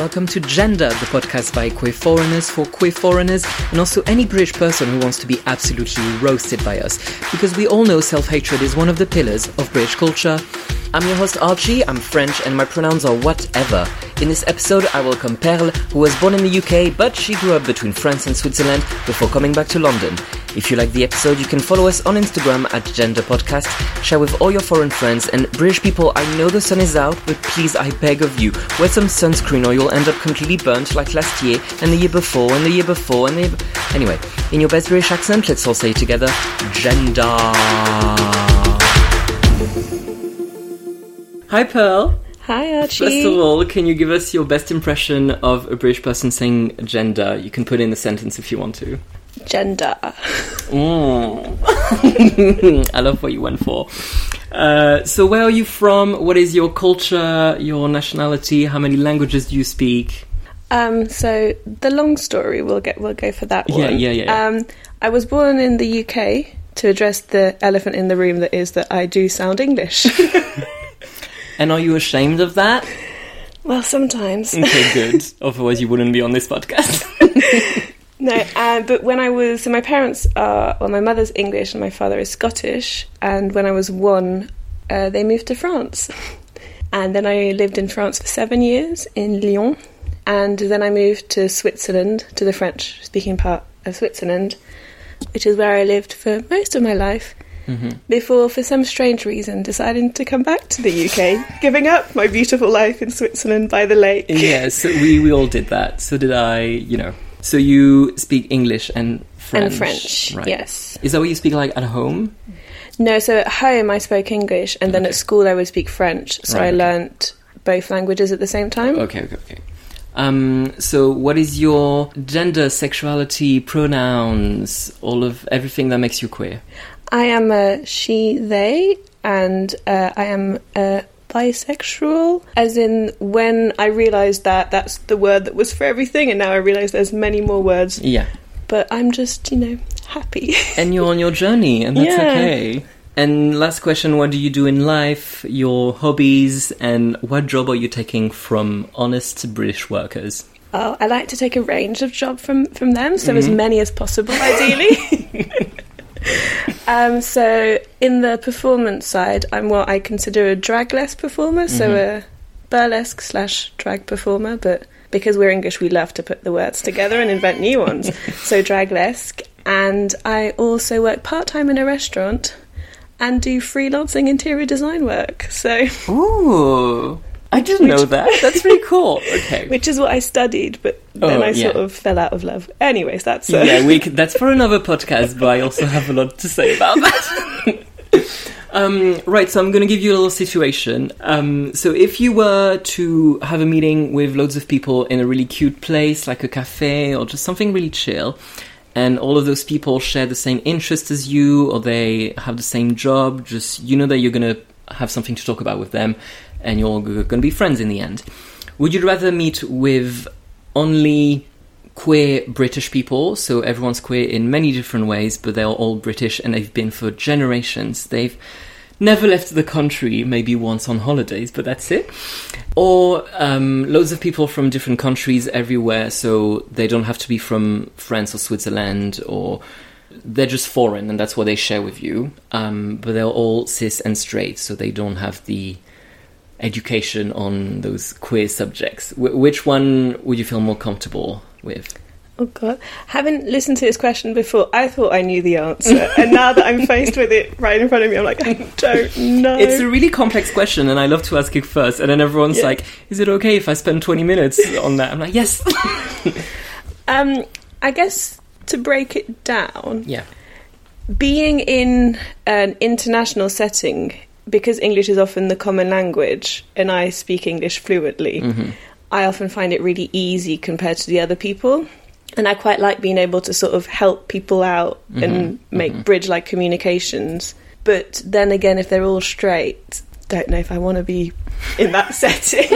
Welcome to gendah, the podcast by queer foreigners for queer foreigners and also any British person who wants to be absolutely roasted by us. Because we all know self hatred is one of the pillars of British culture. I'm your host Archie, I'm French, and my pronouns are whatever. In this episode, I welcome Perle, who was born in the UK, but she grew up between France and Switzerland before coming back to London. If you like the episode, you can follow us on Instagram at gendah Podcast, share with all your foreign friends, and British people, I know the sun is out, but please, I beg of you, wear some sunscreen or you'll end up completely burnt like last year, and the year before, and the year before, and the year... Be- anyway, in your best British accent, let's all say together, Gender. Hi, Perle. Hi, Archie. First of all, can you give us your best impression of a British person saying gender? You can put in a sentence if you want to. Gender. Mm. I love what you went for. Uh, so, where are you from? What is your culture, your nationality? How many languages do you speak? Um, so the long story, we'll get we'll go for that Yeah, one. yeah, yeah, yeah. Um, I was born in the UK to address the elephant in the room that is that I do sound English. And are you ashamed of that? well, sometimes. Okay, good. Otherwise, you wouldn't be on this podcast. No, uh, but when I was so my parents are well, my mother's English and my father is Scottish, and when I was one, uh, they moved to France, and then I lived in France for seven years in Lyon, and then I moved to Switzerland to the French-speaking part of Switzerland, which is where I lived for most of my life. Before, for some strange reason, deciding to come back to the UK, giving up my beautiful life in Switzerland by the lake. Yes, we, we all did that. So did I, you know. So you speak English and French. And French, right? yes. Is that what you speak like at home? No, so at home I spoke English, and then Okay. at school I would speak French. So Right, I learnt both languages at the same time. Okay, okay, okay. Um, so what is your gender, sexuality, pronouns, all of everything that makes you queer? I am a she, they, and uh, I am a bisexual. As in, when I realised that that's the word that was for everything, and now I realise there's many more words. Yeah. But I'm just, you know, happy. And you're on your journey, and that's Yeah. okay. And last question, what do you do in life, your hobbies, and what job are you taking from honest British workers? Oh, I like to take a range of job from from them, so as mm-hmm. many as possible, ideally. um, so in the performance side, I'm what I consider a dragless performer, so a burlesque slash drag performer. But because we're English, we love to put the words together and invent new ones. so draglesque, and I also work part time in a restaurant and do freelancing interior design work. So. Ooh, I didn't know that. That's pretty cool. Okay. Which is what I studied, but then Oh, I sort yeah. of fell out of love. Anyways, that's uh, yeah, we could, that's for another podcast, but I also have a lot to say about that. um, right, so I'm going to give you a little situation. Um, so if you were to have a meeting with loads of people in a really cute place, like a cafe or just something really chill, and all of those people share the same interest as you, or they have the same job, just you know that you're going to have something to talk about with them, and you're going to be friends in the end. Would you rather meet with only queer British people, so everyone's queer in many different ways, but they're all British and they've been for generations. They've never left the country, maybe once on holidays, but that's it. Or um, loads of people from different countries everywhere, so they don't have to be from France or Switzerland or they're just foreign and that's what they share with you. Um, but they're all cis and straight, so they don't have the education on those queer subjects. Wh- which one would you feel more comfortable with? Oh god, haven't listened to this question before. I thought I knew the answer, and now that I'm faced with it right in front of me, I'm like, I don't know. It's a really complex question, and I love to ask it first. And then everyone's Yeah. like, "Is it okay if I spend 20 minutes on that?" I'm like, "Yes." um, I guess to break it down, yeah. being in an international setting, because English is often the common language, and I speak English fluently, mm-hmm. I often find it really easy compared to the other people. And I quite like being able to sort of help people out mm-hmm. and make mm-hmm. bridge like communications. But then again, if they're all straight, don't know if I want to be in that setting.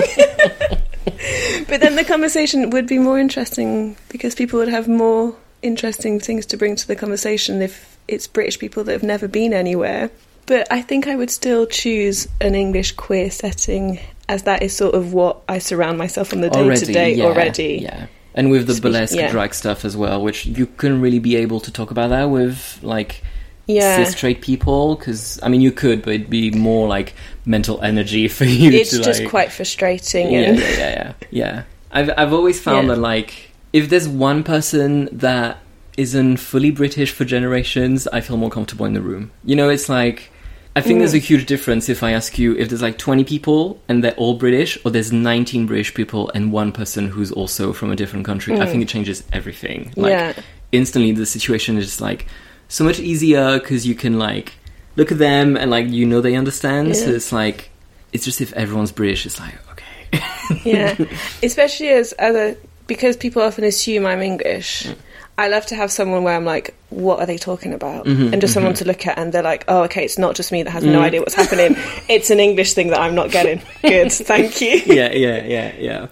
but then the conversation would be more interesting because people would have more interesting things to bring to the conversation if it's British people that have never been anywhere. But I think I would still choose an English queer setting as that is sort of what I surround myself on the day to day already. Yeah, and with the Speak- burlesque yeah. drag stuff as well, which you couldn't really be able to talk about that with like Yeah. cis straight people because I mean you could, but it'd be more like mental energy for you. It's to, just like, quite frustrating. yeah, and yeah, yeah, yeah, yeah. I've I've always found Yeah. that like if there's one person that isn't fully British for generations, I feel more comfortable in the room. You know, it's like I think there's a Mm. huge difference if I ask you if there's like 20 people and they're all British, or there's 19 British people and one person who's also from a different country. I think it changes everything. Like Mm. Yeah. instantly, the situation is just like so much easier because you can like look at them and like you know they understand. So it's like it's just if everyone's British, it's like okay. yeah, especially as as a because people often assume I'm English. I love to have someone where I'm like, what are they talking about? Mhm, and just someone to look at, and they're like, oh, okay, it's not just me that has no Mm. idea what's happening. it's an English thing that I'm not getting. Good, thank you. yeah, yeah, yeah, yeah.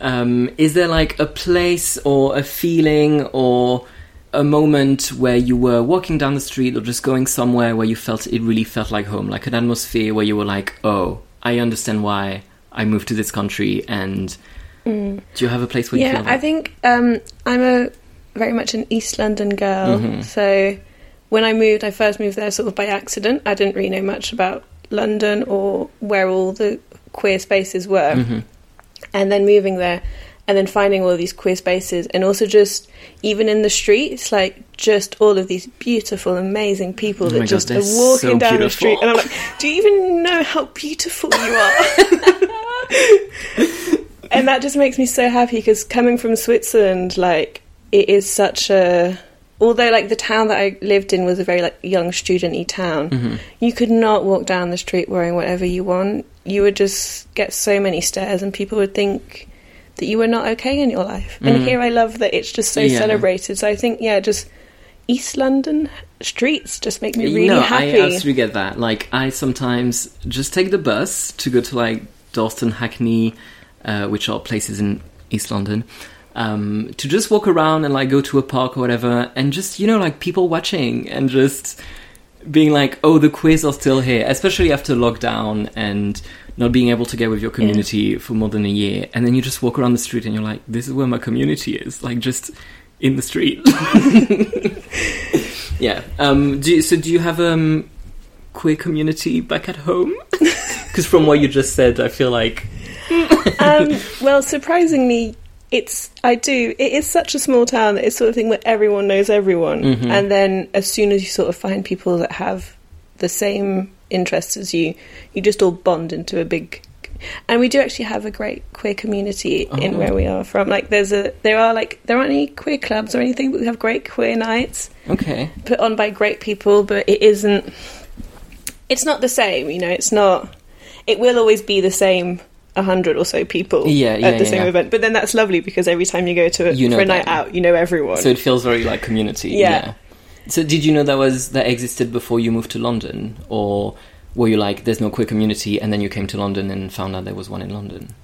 Um, is there like a place or a feeling or a moment where you were walking down the street or just going somewhere where you felt it really felt like home, like an atmosphere where you were like, oh, I understand why I moved to this country, and do you have a place where you Mm. Yeah, feel that? I think um, I'm a very much an East London girl. Mhm. So when I moved, I first moved there sort of by accident. I didn't really know much about London or where all the queer spaces were. Mhm. And then moving there and then finding all of these queer spaces and also just even in the streets like just all of these beautiful amazing people Oh that God, just they're walking so down the street and I'm like do you even know how beautiful you are and that just makes me so happy because coming from Switzerland, like it is such a. Although like the town that I lived in was a very like young studenty town, Mhm. you could not walk down the street wearing whatever you want. You would just get so many stares, and people would think that you were not okay in your life. And Mhm. here I love that it's just so Yeah. celebrated. So I think yeah, just East London streets just make me really no, happy. I absolutely get that. Like, I sometimes just take the bus to go to like Dalston, Hackney, uh, which are places in East London, um, to just walk around and like go to a park or whatever, and just you know like people watching and just being like, oh, the quiz are still here, especially after lockdown and not being able to get with your community for more than a year, and then you just walk around the street and you're like, this is where my community is, like just in the street. yeah. Um. Do you, so? Do you have um queer community back at home? Because from what you just said, I feel like um, well, surprisingly, it's I do. It is such a small town that it's sort of thing where everyone knows everyone, Mhm. and then as soon as you sort of find people that have the same interests as you, you just all bond into a big. And we do actually have a great queer community in Oh. where we are from. Like, there's a there are like there aren't any queer clubs or anything, but we have great queer nights okay. put on by great people. But it isn't. It's not the same, you know. It's not. It will always be the same. A hundred or so people Yeah, yeah, at the yeah, same event, but then that's lovely because every time you go to it You know for a night out, you know everyone. So it feels very like community. Yeah. So did you know that was that existed before you moved to London, or were you like, there's no queer community, and then you came to London and found out there was one in London?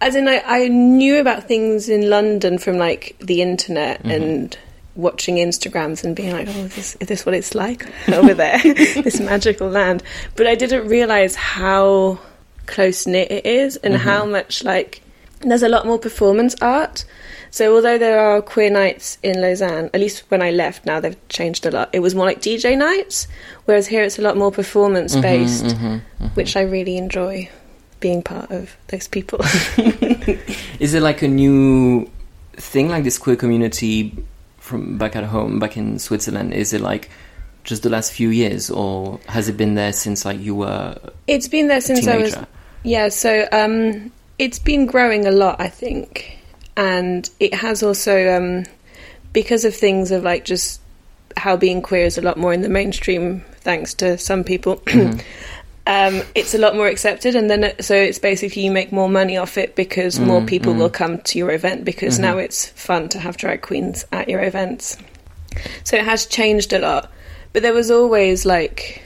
As in, I, I knew about things in London from like the internet Mm-hmm. and watching Instagrams and being like, "Oh, is this, is this what it's like over there? this magical land?" But I didn't realize how close knit it is and Mm-hmm. how much like there's a lot more performance art. So although there are queer nights in Lausanne, at least when I left, now they've changed a lot. It was more like DJ nights, whereas here it's a lot more performance based, Mm-hmm, which I really enjoy being part of those people. Is it like a new thing, like this queer community from back at home, back in Switzerland? Is it like just the last few years, or has it been there since like you were It's been there since I was yeah. So um, it's been growing a lot, I think, and it has also um, because of things of like just how being queer is a lot more in the mainstream, thanks to some people. Mm-hmm. um, it's a lot more accepted, and then so it's basically you make more money off it because more Mm, people mm. will come to your event because Mhm. now it's fun to have drag queens at your events. So it has changed a lot, but there was always like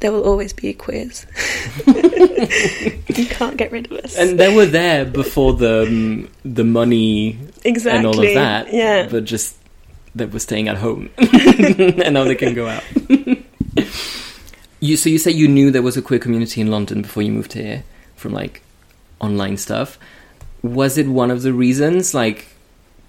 there will always be queers. you can't get rid of us. And they were there before the um, the money exactly. and all of that. Yeah. But just they were staying at home, and now they can go out. you so you say you knew there was a queer community in London before you moved here, from like online stuff. Was it one of the reasons? Like,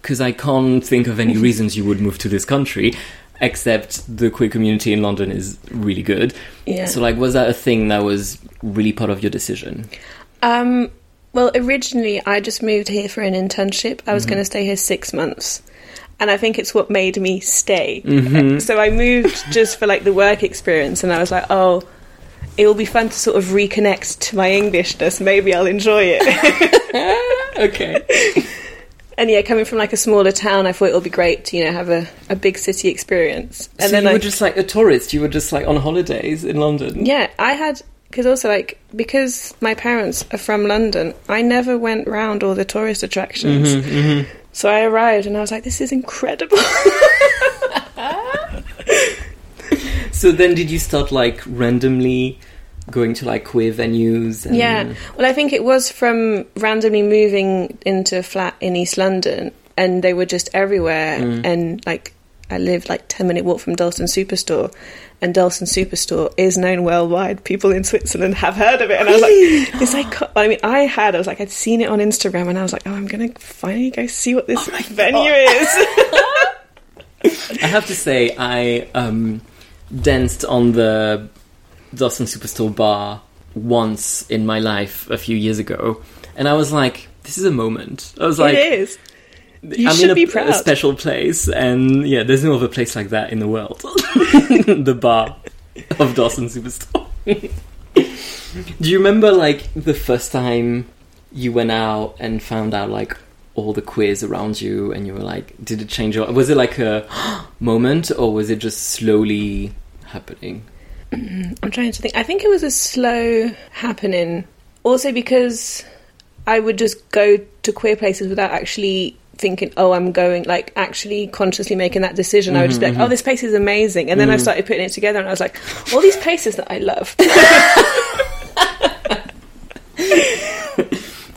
because I can't think of any reasons you would move to this country, except the queer community in London is really good. Yeah. So, like, was that a thing that was really part of your decision? Um, well, originally I just moved here for an internship. I was going to stay here six months. And I think it's what made me stay. So I moved just for like the work experience, and I was like, oh, it will be fun to sort of reconnect to my Englishness. Maybe I'll enjoy it. okay. and yeah, coming from like a smaller town, I thought it would be great to you know have a, a big city experience. And so then you I, were just like a tourist. You were just like on holidays in London. yeah, I had because also like because my parents are from London, I never went round all the tourist attractions. Mm-hmm, So I arrived and I was like, this is incredible. So then, did you start like randomly going to like queer venues? And... yeah. Well, I think it was from randomly moving into a flat in East London and they were just everywhere. And like, I lived like 10 minute walk from Dalston Superstore. And Dalston Superstore is known worldwide. People in Switzerland have heard of it. And I was like, it's like, I mean, I had, I was like, I'd seen it on Instagram and I was like, oh, I'm going to finally go see what this venue is. I have to say, I um, danced on the Dalston Superstore bar once in my life a few years ago, and I was like, "This is a moment." I was like, it is. You "I'm should in a, be a proud. A special place," and yeah, there's no other place like that in the world. the bar of Dalston Superstore. Do you remember like the first time you went out and found out like all the queers around you and you were like did it change your was it like a moment or was it just slowly happening I'm trying to think. I think it was a slow happening. Also because I would just go to queer places without actually thinking, oh, I'm going, like actually consciously making that decision. I would just be like, mm-hmm, oh, this place is amazing. And then I mm. started putting it together and I was like, all these places that I love.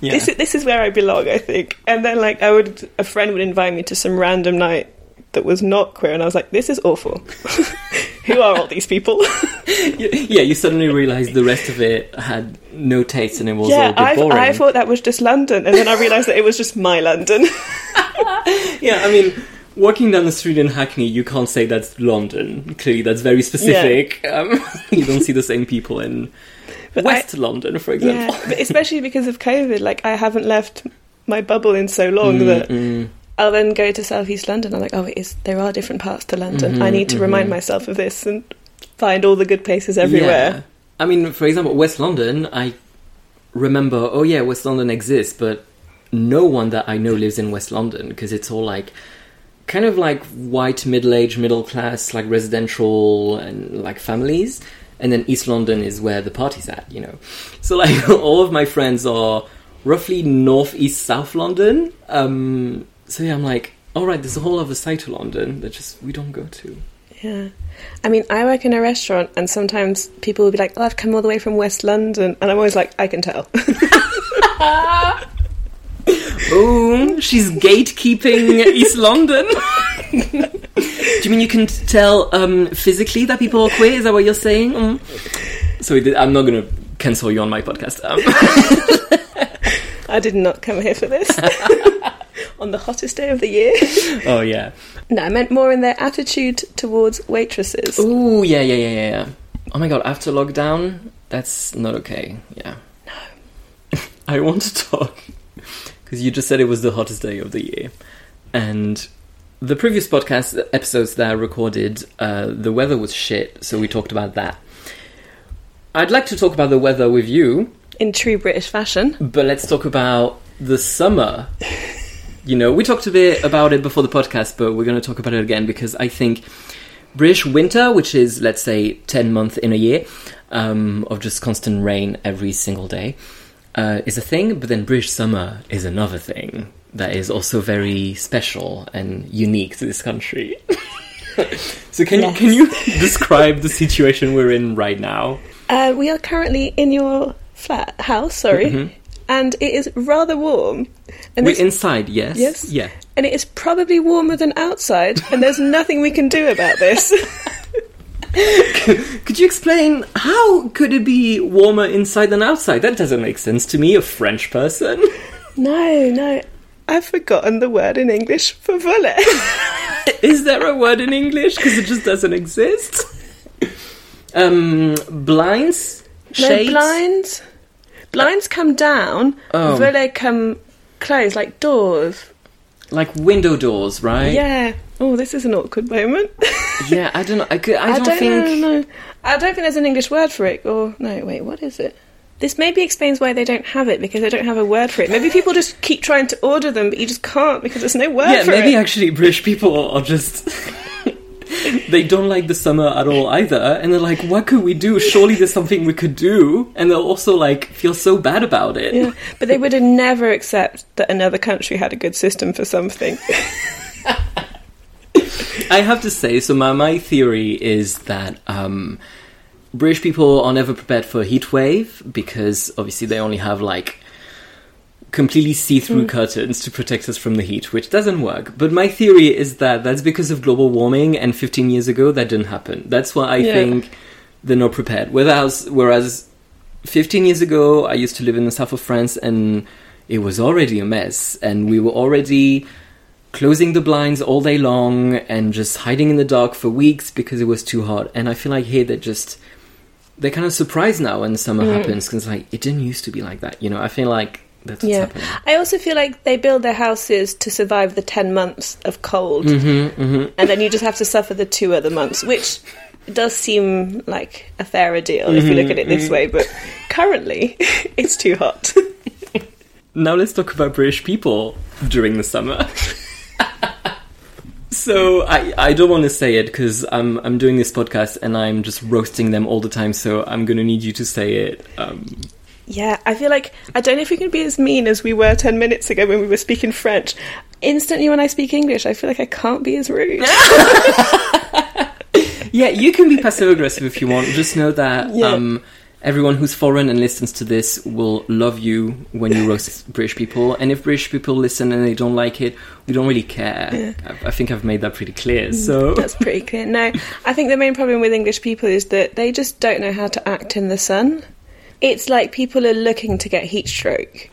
yeah this, this is where I belong, I think. And then like I would, a friend would invite me to some random night that was not queer. And I was like, this is awful. Who are all these people? yeah you suddenly realized the rest of it had no taste and it was all yeah, a bit I, boring. I thought that was just London, and then I realised that it was just my London. yeah i mean walking down the street in hackney you can't say that's london. Clearly that's very specific. Um, you don't see the same people in But west london for example. Yeah, but especially because of COVID, like I haven't left my bubble in so long that Mm, I'll then go to southeast London. I'm like, oh, it is, there are different parts to London. I need to remind myself of this and find all the good places everywhere. Yeah. I mean, for example, West London, I remember, oh yeah, West London exists, but no one that I know lives in West London because it's all like kind of like white, middle aged, middle class, like residential and like families. And then East London is where the party's at, you know. So like all of my friends are roughly north, east, south London. Um, so yeah, I'm like, all right, there's a whole other side to London that just we don't go to. Yeah. I mean, I work in a restaurant, and sometimes people will be like, oh, I've come all the way from West London. And I'm always like, I can tell. Oh, she's gatekeeping East London. Do you mean you can tell um, physically that people are queer? Is that what you're saying? Mm. Sorry, I'm not going to cancel you on my podcast. Um, I did not come here for this. On the hottest day of the year. oh yeah. No, I meant more in their attitude towards waitresses. Oh yeah, yeah, yeah, yeah, yeah. Oh my god! After lockdown, that's not okay. Yeah. No. I want to talk because you just said it was the hottest day of the year, and the previous podcast episodes that I recorded, uh, the weather was shit, so we talked about that. I'd like to talk about the weather with you, In true British fashion. but let's talk about the summer. You know, we talked a bit about it before the podcast, but we're going to talk about it again because I think British winter, which is, let's say, 10 months in a year um, of just constant rain every single day, uh, is a thing, but then British summer is another thing that is also very special and unique to this country. so, can, Yes. can you describe the situation we're in right now? Uh, we are currently in your flat house, sorry, and it is rather warm. And, We're inside, yes? Yes. Yeah. and it is probably warmer than outside, and there's nothing we can do about this. Could you explain how could it be warmer inside than outside? That doesn't make sense to me, a French person. No, no. I've forgotten the word in English for volet. Is there a word in English? Because it just doesn't exist. Um, blinds, no, shades. blinds. Blinds come down, Oh. volet come closed, like doors. like window doors, right? Yeah. Oh, this is an awkward moment. Yeah, I don't know. I, could, I, I don't, think. know, no. I don't think there's an English word for it. Or no, wait, what is it? This maybe explains why they don't have it because they don't have a word for it. Maybe people just keep trying to order them, but you just can't because there's no word Yeah, for maybe it. actually British people are just. they don't like the summer at all either, and they're like, "What could we do? Surely there's something we could do." And they'll also like feel so bad about it. Yeah, but they would have never accept that another country had a good system for something. I have to say, so my, my theory is that um, British people are never prepared for a heat wave because obviously they only have like completely see-through curtains to protect us from the heat, which doesn't work. But my theory is that that's because of global warming, and 15 years ago that didn't happen. That's why I Yeah. think they're not prepared. Whereas, whereas 15 years ago, I used to live in the south of France, and it was already a mess, and we were already closing the blinds all day long and just hiding in the dark for weeks because it was too hot. And I feel like here they're just they're kind of surprised now when summer Mm. happens because like it didn't used to be like that. You know, I feel like that's yeah. I also feel like they build their houses to survive the ten months of cold, Mm-hmm, mm-hmm. and then you just have to suffer the two other months, which does seem like a fairer deal if you look at it this way. But currently, it's too hot. Now let's talk about British people during the summer. so I, I don't want to say it because I'm I'm doing this podcast and I'm just roasting them all the time. So I'm gonna need you to say it. Um, Yeah, I feel like I don't know if we can be as mean as we were ten minutes ago when we were speaking French. Instantly, when I speak English, I feel like I can't be as rude. yeah, you can be passive aggressive if you want. Just know that Yeah. um, everyone who's foreign and listens to this will love you when you roast British people. And if British people listen and they don't like it, we don't really care. I, I think I've made that pretty clear. So That's pretty clear. No, I think the main problem with English people is that they just don't know how to act in the sun. It's like people are looking to get heat stroke.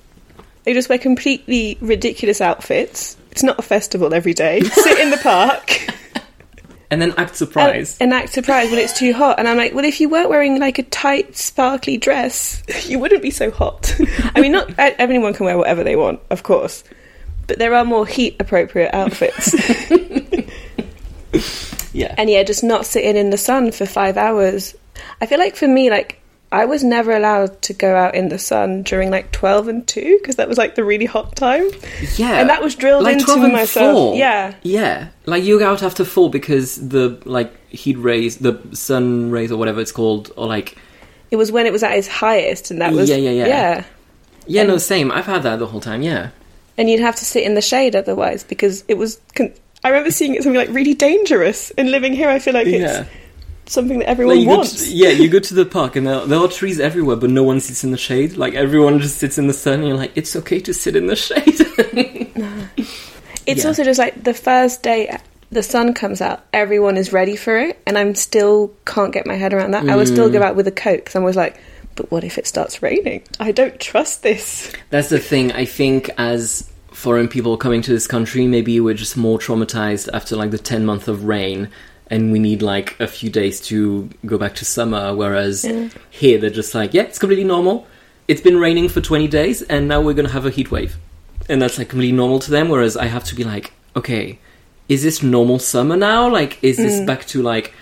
They just wear completely ridiculous outfits. It's not a festival every day. Sit in the park and then act and, surprised. and act surprised when it's too hot. And I'm like, well, if you weren't wearing like a tight, sparkly dress, you wouldn't be so hot. I mean, not everyone can wear whatever they want, of course, but there are more heat appropriate outfits. yeah. and yeah, just not sitting in the sun for five hours. I feel like for me, like I was never allowed to go out in the sun during like twelve and two because that was like the really hot time. Yeah, And that was drilled like into 12 and myself. four. Yeah. yeah. Like you go out after four because the like heat rays, the sun rays or whatever it's called, or like It was when it was at its highest, and that was Yeah, yeah, yeah. yeah. yeah, no, same. I've had that the whole time. Yeah, And you'd have to sit in the shade otherwise because it was. Con- I remember seeing it something like really dangerous. And living here, I feel like yeah. Something that everyone Like wants. to, yeah, you go to the park and there, there are trees everywhere, but no one sits in the shade. Like everyone just sits in the sun, and you're like, it's okay to sit in the shade. It's Yeah. also just like the first day the sun comes out, everyone is ready for it, and I'm still can't get my head around that. I would still Mm. go out with a coat because I'm always like, but what if it starts raining? I don't trust this. That's the thing. I think as foreign people coming to this country, maybe we're just more traumatized after like the 10 month of rain and we need like a few days to go back to summer. Whereas Yeah. here they're just like, yeah, it's completely normal. It's been raining for 20 days and now we're going to have a heat wave. And that's like completely normal to them. Whereas I have to be like, okay, is this normal summer now? Like, is this Mm. back to like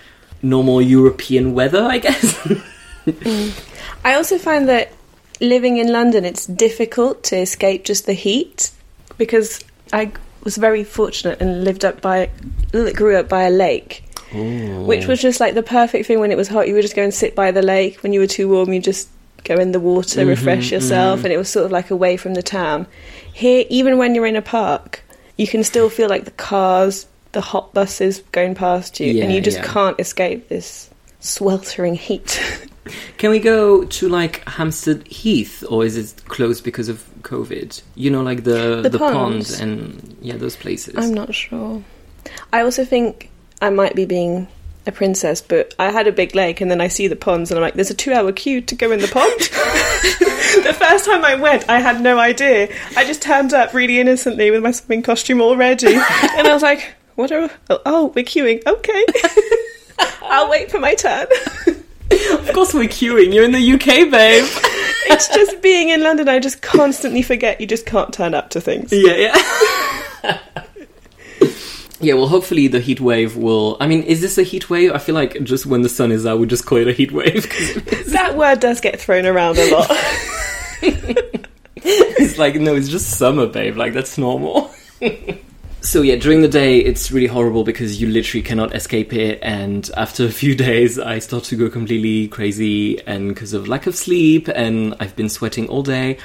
normal European weather, I guess? I also find that living in London, it's difficult to escape just the heat because I was very fortunate and lived up by, grew up by a lake. Which was just like the perfect thing when it was hot. You would just go and sit by the lake. When you were too warm, you just go in the water, Mhm, refresh yourself, mhm. and it was sort of like away from the town. Here, even when you're in a park, you can still feel like the cars, the hot buses going past you, and you just yeah. can't escape this sweltering heat. Can we go to like Hampstead Heath, or is it closed because of COVID? You know, like the The the, and yeah, those places. I'm not sure. I also think I might be being a princess, but I had a big lake, and then I see the ponds, and I'm like, there's a two-hour queue to go in the pond. the first time I went, I had no idea. I just turned up really innocently with my swimming costume all ready, and I was like, what are? Oh, oh we're queuing. Okay, I'll wait for my turn. Of course, we're queuing. You're in the UK, babe. it's just being in London. I just constantly forget you just can't turn up to things. Yeah, yeah. Yeah, well, hopefully the heat wave will. I mean, is this a heat wave? I feel like just when the sun is out, we just call it a heat wave. That word does get thrown around a lot. it's like, no, it's just summer, babe. Like, that's normal. so, yeah, during the day, it's really horrible because you literally cannot escape it. And after a few days, I start to go completely crazy and because of lack of sleep, and I've been sweating all day.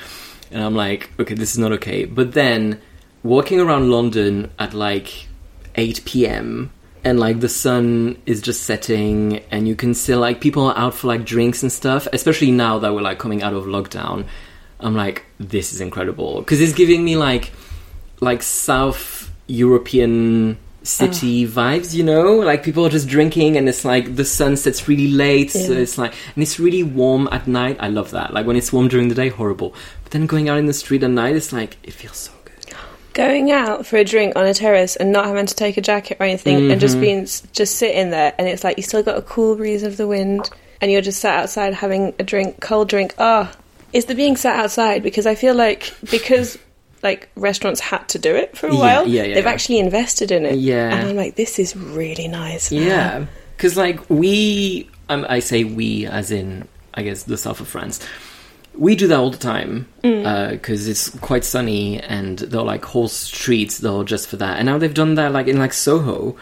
And I'm like, okay, this is not okay. But then, walking around London at like 8 p.m. and like the sun is just setting and you can see like people are out for like drinks and stuff especially now that we're like coming out of lockdown. I'm like this is incredible. Because it's giving me like like south european city vibes you know? Like people are just drinking and it's like the sun sets really late so it's like and it's really warm at night. I love that. Like when it's warm during the day horrible. But then going out in the street at night it's like it feels so Going out for a drink on a terrace and not having to take a jacket or anything, and just being just sitting there, and it's like you still got a cool breeze of the wind, and you're just sat outside having a drink, cold drink. Ah, is the being sat outside because I feel like because like restaurants had to do it for a Yeah, while, yeah, yeah, they've actually invested in it. Yeah. and I'm like, this is really nice. Yeah, because like we, um, I say we as in I guess the south of France. We do that all the time mm. uh, because it's quite sunny and there are like whole streets that are just for that. And now they've done that like in like Soho,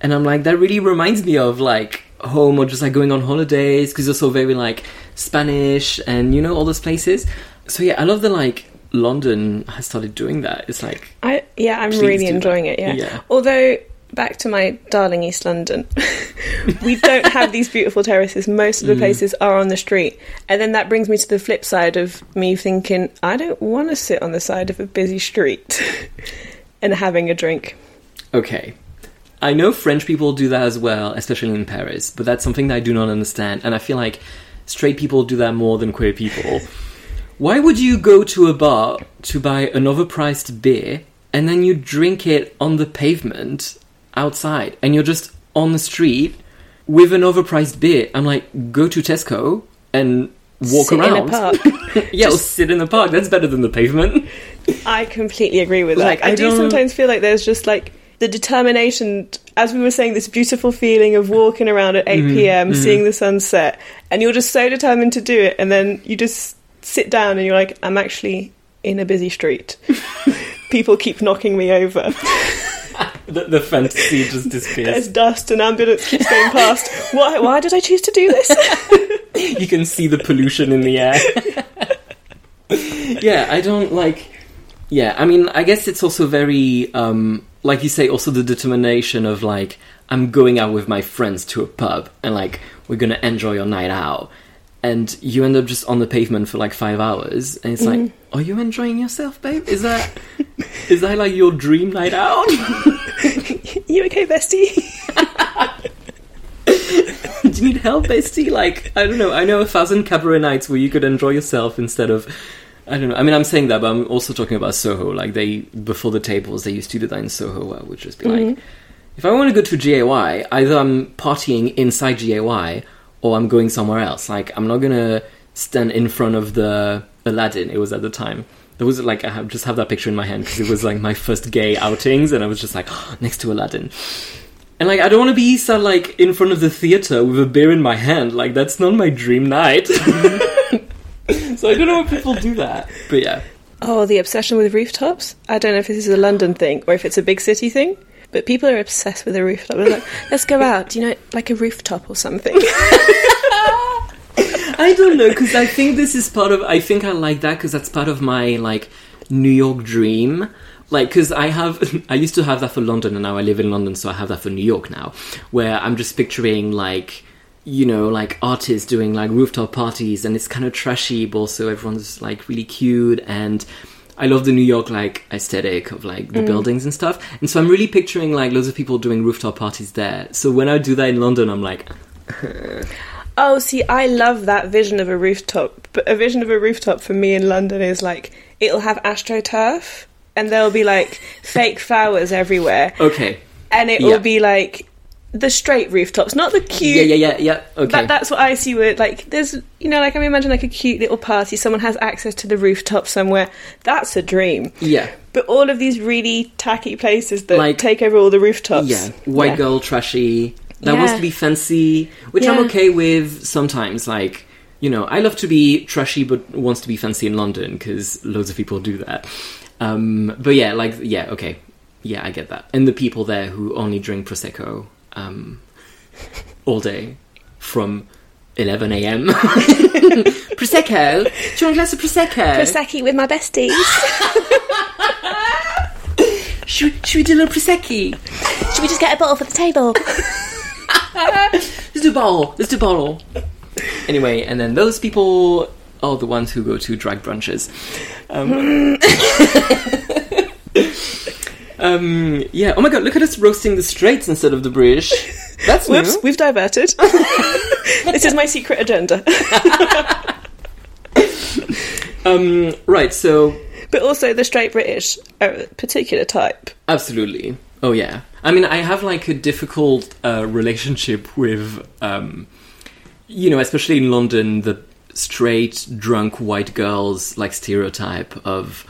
and I'm like that really reminds me of like home or just like going on holidays because it's so very like Spanish and you know all those places. So yeah, I love the like London has started doing that. It's like I yeah, I'm really enjoying that. it. Yeah. Yeah. Although back to my darling East London, we don't have these beautiful terraces. Most of Mm. the places are on the street, and then that brings me to the flip side of me thinking I don't want to sit on the side of a busy street and having a drink. Okay. I know French people do that as well, especially in Paris, but that's something that I do not understand, and I feel like straight people do that more than queer people. Why would you go to a bar to buy an overpriced beer and then you drink it on the pavement outside and you're just on the street with an overpriced beer? I'm like, go to Tesco and walk Sit around. in a park. yeah, or sit in the park. That's better than the pavement. I completely agree with that. Like, I, I do sometimes feel like there's just like the determination, as we were saying, this beautiful feeling of walking around at 8 Mm-hmm, p.m., seeing the sunset, and you're just so determined to do it, and then you just sit down and you're like, I'm actually in a busy street. People keep knocking me over. The, the fantasy just disappears. There's dust and ambulance keeps going past. Why, why did I choose to do this? you can see the pollution in the air. yeah, I don't like. Yeah, I mean, I guess it's also very, um, like you say, also the determination of like, I'm going out with my friends to a pub and like, we're gonna enjoy your night out. And you end up just on the pavement for like five hours, and it's like, mm-hmm. are you enjoying yourself, babe? Is that is that like your dream night out? you okay, bestie? Do you need help, bestie? Like, I don't know. I know a thousand cabaret nights where you could enjoy yourself instead of. I don't know. I mean, I'm saying that, but I'm also talking about Soho. Like, they, before the tables, they used to do that in Soho, where I would just be like, mm-hmm. if I want to go to GAY, either I'm partying inside GAY or I'm going somewhere else. Like, I'm not gonna stand in front of the Aladdin, it was at the time. There was like, I have, just have that picture in my hand because it was like my first gay outings, and I was just like, ah, next to Aladdin. And like, I don't want to be sat like in front of the theater with a beer in my hand. Like, that's not my dream night. so I don't know why people do that. But yeah, Oh, the obsession with rooftops? I don't know if this is a London thing or if it's a big city thing, but people are obsessed with a rooftop. They're like, let's go out, you know, like a rooftop or something. I don't know because I think this is part of. I think I like that because that's part of my like New York dream. Like, because I have, I used to have that for London, and now I live in London, so I have that for New York now, where I'm just picturing like, you know, like artists doing like rooftop parties, and it's kind of trashy, but also everyone's like really cute, and I love the New York like aesthetic of like Mm. the buildings and stuff. And so I'm really picturing like loads of people doing rooftop parties there. So when I do that in London, I'm like, Oh, see, I love that vision of a rooftop. But a vision of a rooftop for me in London is like it'll have astroturf, and there'll be like fake flowers everywhere, okay, and it Yeah. will be like the straight rooftops, not the cute. yeah, yeah, yeah, yeah, okay, That, that's what I see with like there's you know like I mean, imagine like a cute little party someone has access to the rooftop somewhere that's a dream yeah, but all of these really tacky places that Like- take over all the rooftops yeah. White Yeah. girl, trashy. That wants to be fancy, which I'm okay with sometimes. Like, you know, I love to be trashy, but wants to be fancy in London because loads of people do that. Um, but yeah, like, yeah, okay, yeah, I get that. And the people there who only drink prosecco um, all day from 11 a.m. prosecco. Do you want a glass of prosecco? prosecco with my besties should, we- should we do a little prosecco? should we just get a bottle for the table Let's do bottle. Let's do bottle. Anyway, and then those people are the ones who go to drag brunches. Um, um, yeah. Oh my god! Look at us roasting the straights instead of the British. That's whoops new. we've diverted this is my secret agenda Um, right. So but also the straight British are a particular type absolutely. Oh yeah. I mean, I have like a difficult uh, relationship with, um, you know, especially in London, the straight drunk white girls like stereotype of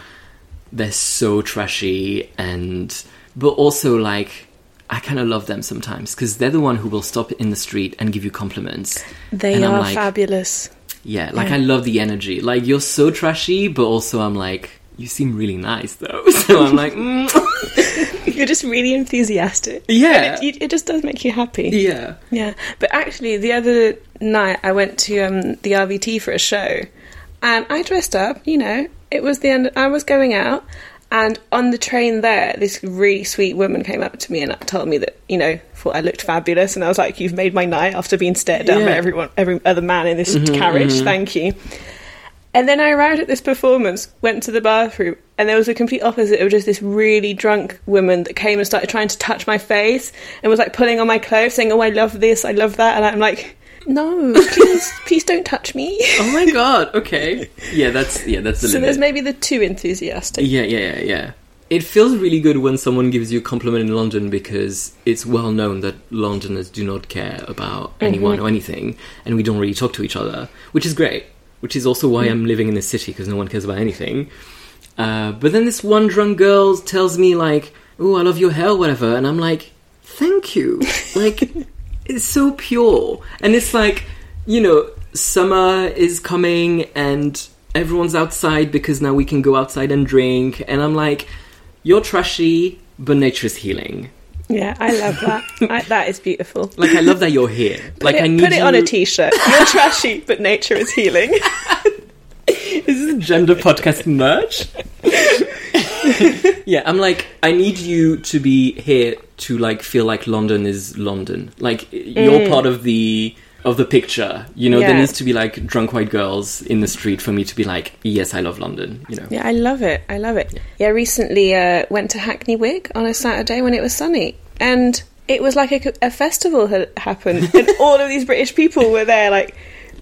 they're so trashy and but also like I kind of love them sometimes because they're the one who will stop in the street and give you compliments. they And are like- fabulous Yeah, like Yeah. I love the energy. Like you're so trashy, but also I'm like you seem really nice though. So I'm like, mm. you're just really enthusiastic yeah, And it, it just does make you happy yeah. Yeah, but actually, the other night I went to um, the RVT for a show, and I dressed up. You know, it was the end. I was going out, and on the train there, this really sweet woman came up to me and told me that you know, thought I looked fabulous, and I was like, "You've made my night after being stared down by everyone, every other man in this mm-hmm, carriage. Mm-hmm. Thank you." And then I arrived at this performance, went to the bathroom, and there was a complete opposite of just this really drunk woman that came and started trying to touch my face and was like pulling on my clothes, saying, "Oh, I love this, I love that," and I'm like, "No, please, please don't touch me." Oh my god. Okay. Yeah, that's yeah, that's the so limit. there's maybe the too enthusiastic. Yeah, yeah, yeah, yeah. It feels really good when someone gives you a compliment in London because it's well known that Londoners do not care about anyone or anything, and we don't really talk to each other, which is great. Which is also why I'm living in this city because no one cares about anything. Uh, but then this one drunk girl tells me like, "Oh, I love your hair, whatever," and I'm like, "Thank you." Like, it's so pure, and it's like, you know, summer is coming and everyone's outside because now we can go outside and drink, and I'm like, "You're trashy, but nature's healing." Yeah, I love that. I, that is beautiful. Like, I love that you're here. like, it, I need put it on a t-shirt. You're trashy, but nature is healing. Is this a gender podcast merch? yeah, I'm like, I need you to be here to like feel like London is London. Like you're part of the of the picture. You know, there Mm. Needs to be like drunk white girls in the street for me to be like, yes, I love London. You know. Yeah, I love it. I love it. Yeah, recently uh, went to Hackney Wick on a Saturday when it was sunny, and it was like a, a festival had happened, and all of these British people were there, like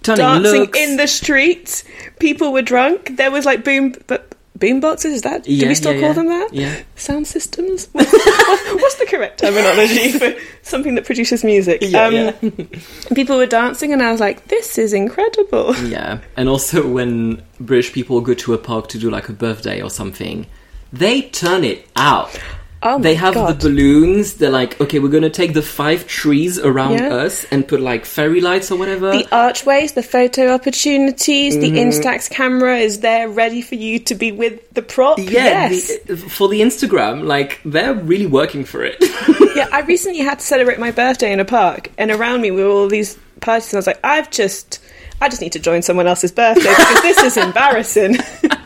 Turning dancing looks. in the streets. People were drunk. There was like boom, but boom boxes. Is that? do we still yeah, call yeah. them that? Yeah. Sound systems. What's the correct terminology for something that produces music? Um, Yeah, yeah. People were dancing, and I was like, "This is incredible." Yeah, and also when British people go to a park to do like a birthday or something, they turn it out. Oh they have God. the balloons. They're like, okay, we're gonna take the five trees around Yeah. us and put like fairy lights or whatever. the archways, the photo opportunities, Mm-hmm. the Instax camera is there ready for you to be with the prop. yeah, yes. the, for the Instagram, like they're really working for it. yeah, I recently had to celebrate my birthday in a park, and around me were all these parties, and I was like, I've just. I just need to join someone else's birthday because this is embarrassing.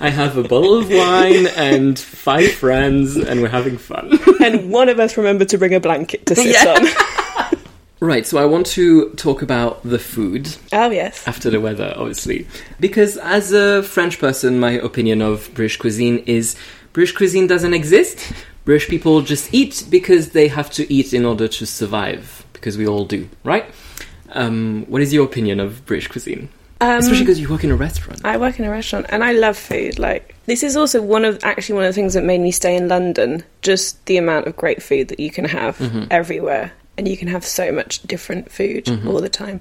I have a bottle of wine and five friends, and we're having fun. and one of us remembered to bring a blanket to sit Yeah. on. Right, so I want to talk about the food Oh yes. after the weather, obviously. Because as a French person, my opinion of British cuisine is British cuisine doesn't exist. British people just eat because they have to eat in order to survive, because we all do, right? Um, what is your opinion of British cuisine? Um, Especially because you work in a restaurant. I work in a restaurant and I love food. Like this is also one of actually one of the things that made me stay in London. Just the amount of great food that you can have everywhere, and you can have so much different food all the time.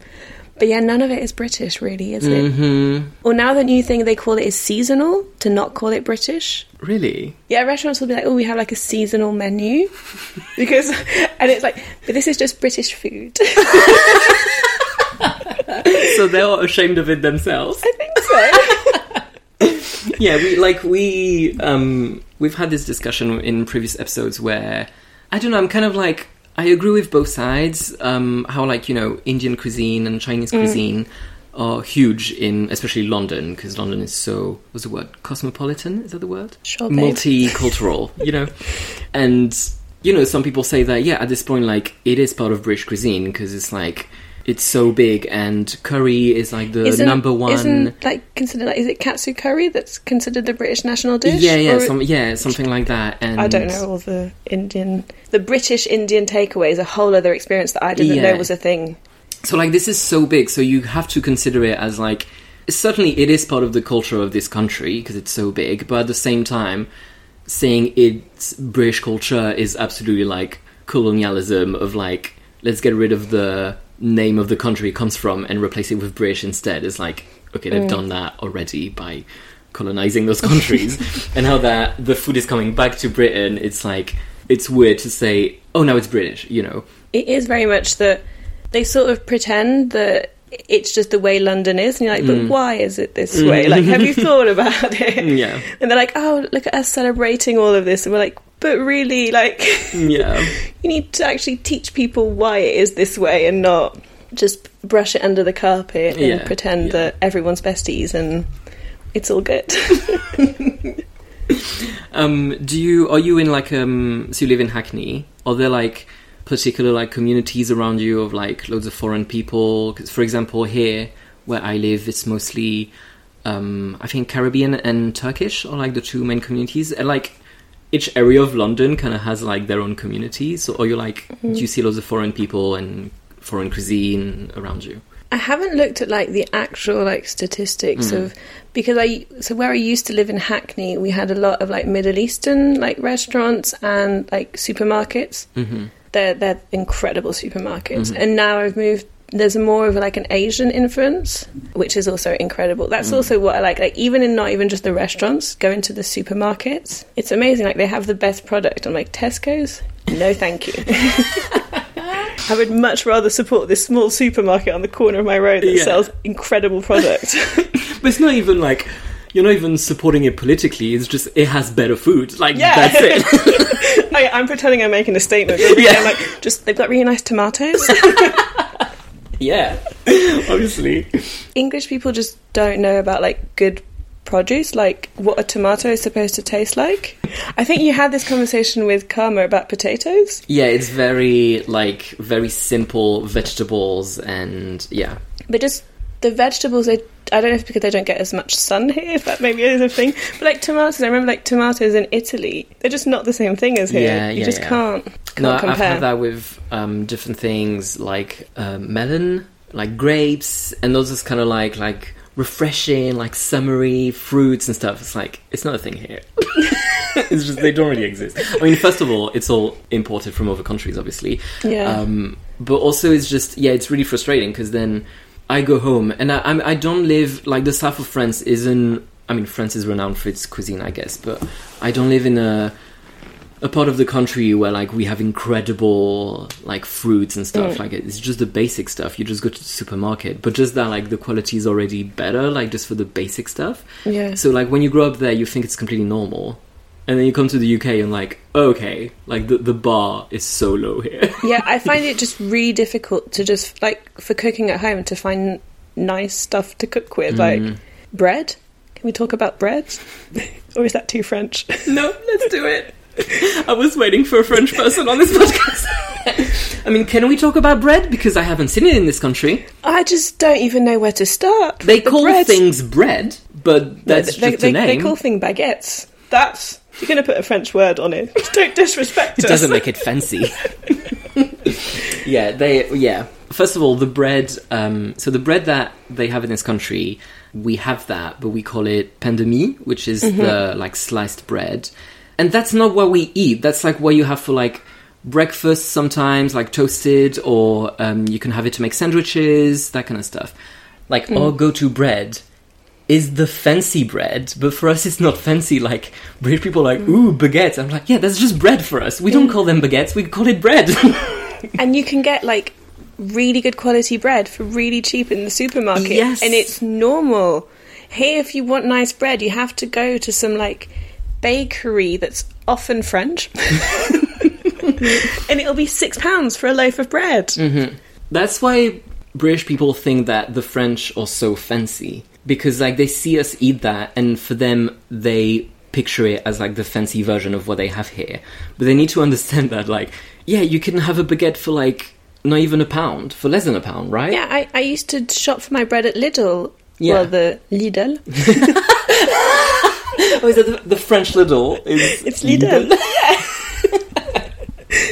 But yeah, none of it is British, really, is it? hmm Or now the new thing they call it is seasonal to not call it British. Really? Yeah, restaurants will be like, oh, we have like a seasonal menu because, and it's like, but this is just British food. so they're ashamed of it themselves. I think so. yeah, we like we um we've had this discussion in previous episodes where I don't know, I'm kind of like I agree with both sides. Um how like, you know, Indian cuisine and Chinese cuisine are huge in especially London because London is so what's the word? Cosmopolitan, is that the word? Sure. Multicultural, you know. And you know, some people say that yeah, at this point like it is part of British cuisine because it's like it's so big and curry is like the Isn't- number one Isn't like considered like is it katsu curry that's considered the British national dish? Yeah, yeah, some, yeah, something like that. And I don't know all the Indian, the British Indian takeaway is a whole other experience that I didn't Yeah. know was a thing. So like this is so big, so you have to consider it as like certainly it is part of the culture of this country because it's so big, but at the same time, saying it's British culture is absolutely like colonialism of like let's get rid of the name of the country it comes from and replace it with British instead. It's like okay, they've mm. done that already by colonizing those countries, and how that the food is coming back to Britain. It's like it's weird to say, oh, now it's British, you know. It is very much that they sort of pretend that it's just the way London is, and you're like, but mm. why is it this way? Like, have you thought about it? Yeah. And they're like, oh, look at us celebrating all of this, and we're like, but really, like, Yeah. you need to actually teach people why it is this way, and not just brush it under the carpet and Yeah, pretend yeah. that everyone's besties and it's all good. Um, do you are you in like um? So you live in Hackney? Are there like particular like communities around you of like loads of foreign people? 'Cause, for example, here where I live, it's mostly um, I think Caribbean and Turkish are like the two main communities, and like each area of London kind of has like their own community. So, are you like do you see loads of foreign people and foreign cuisine around you? I haven't looked at like the actual like statistics Mm. of because I so where I used to live in Hackney, we had a lot of like Middle Eastern like restaurants and like supermarkets. hmm They're they're incredible supermarkets, Mhm. and now I've moved. There's more of like an Asian influence, which is also incredible. That's Mm. also what I like. Like even in not even just the restaurants, go into the supermarkets. It's amazing. Like they have the best product. I'm like Tesco's. No, thank you. I would much rather support this small supermarket on the corner of my road that Yeah. sells incredible product. But it's not even like you're not even supporting it politically. It's just it has better food. Like Yeah. that's it. I, I'm pretending I'm making a statement. Yeah. I'm like, just they've got really nice tomatoes. Yeah, obviously. English people just don't know about like good produce, like what a tomato is supposed to taste like. I think you had this conversation with Karma about potatoes. Yeah, it's very like very simple vegetables and yeah. But just the vegetables, they, I don't know if because they don't get as much sun here, if that maybe is a thing. But like tomatoes, I remember like tomatoes in Italy, they're just not the same thing as here. Yeah, you yeah, just yeah. can't, can't No, compare. I've had that with um, different things like uh, melon, like grapes, and those is kind of like like refreshing, like summery fruits and stuff. It's like it's not a thing here. it's just they don't really exist. I mean, first of all, it's all imported from other countries, obviously. Yeah. Um, but also, it's just yeah, it's really frustrating because then I go home and I I'm, I don't live like the south of France isn't. I mean, France is renowned for its cuisine, I guess, but I don't live in a a part of the country where like we have incredible like fruits and stuff Mm. like it's just the basic stuff you just go to the supermarket but just that like the quality is already better like just for the basic stuff yeah. so like when you grow up there you think it's completely normal and then you come to the uk and like okay like the, the bar is so low here yeah, I find it just really difficult to just like for cooking at home to find nice stuff to cook with, like Mm. bread. Can we talk about bread, or is that too French? no let's do it i was waiting for a french person on this podcast I mean, can we talk about bread? Because I haven't seen it in this country. I just don't even know where to start. They The call bread- things bread, but that's they, just they, a name. they call thing baguettes. That's you're going to put a French word on it. Don't disrespect it us. doesn't make it fancy. yeah, they yeah. First of all, the bread. Um, so the bread that they have in this country, we have that, but we call it pain de mie, which is the like sliced bread, and that's not what we eat. That's like what you have for like breakfast sometimes, like toasted, or um, you can have it to make sandwiches, that kind of stuff. Like our go-to bread is the fancy bread, but for us it's not fancy. Like British people are like, mm. ooh, baguettes. I'm like, yeah, that's just bread for us. We don't mm. call them baguettes, we call it bread. And you can get like really good quality bread for really cheap in the supermarket. Yes. And it's normal. Here, if you want nice bread, you have to go to some like bakery that's often French. and it'll be six pounds for a loaf of bread. Mm-hmm. That's why British people think that the French are so fancy because like they see us eat that and for them they picture it as like the fancy version of what they have here. But they need to understand that like yeah, you can have a baguette for like not even a pound, for less than a pound, right? Yeah, I, I used to shop for my bread at Lidl. Yeah. Well, the Lidl. Oh, is that the, the French Lidl? Is It's Lidl.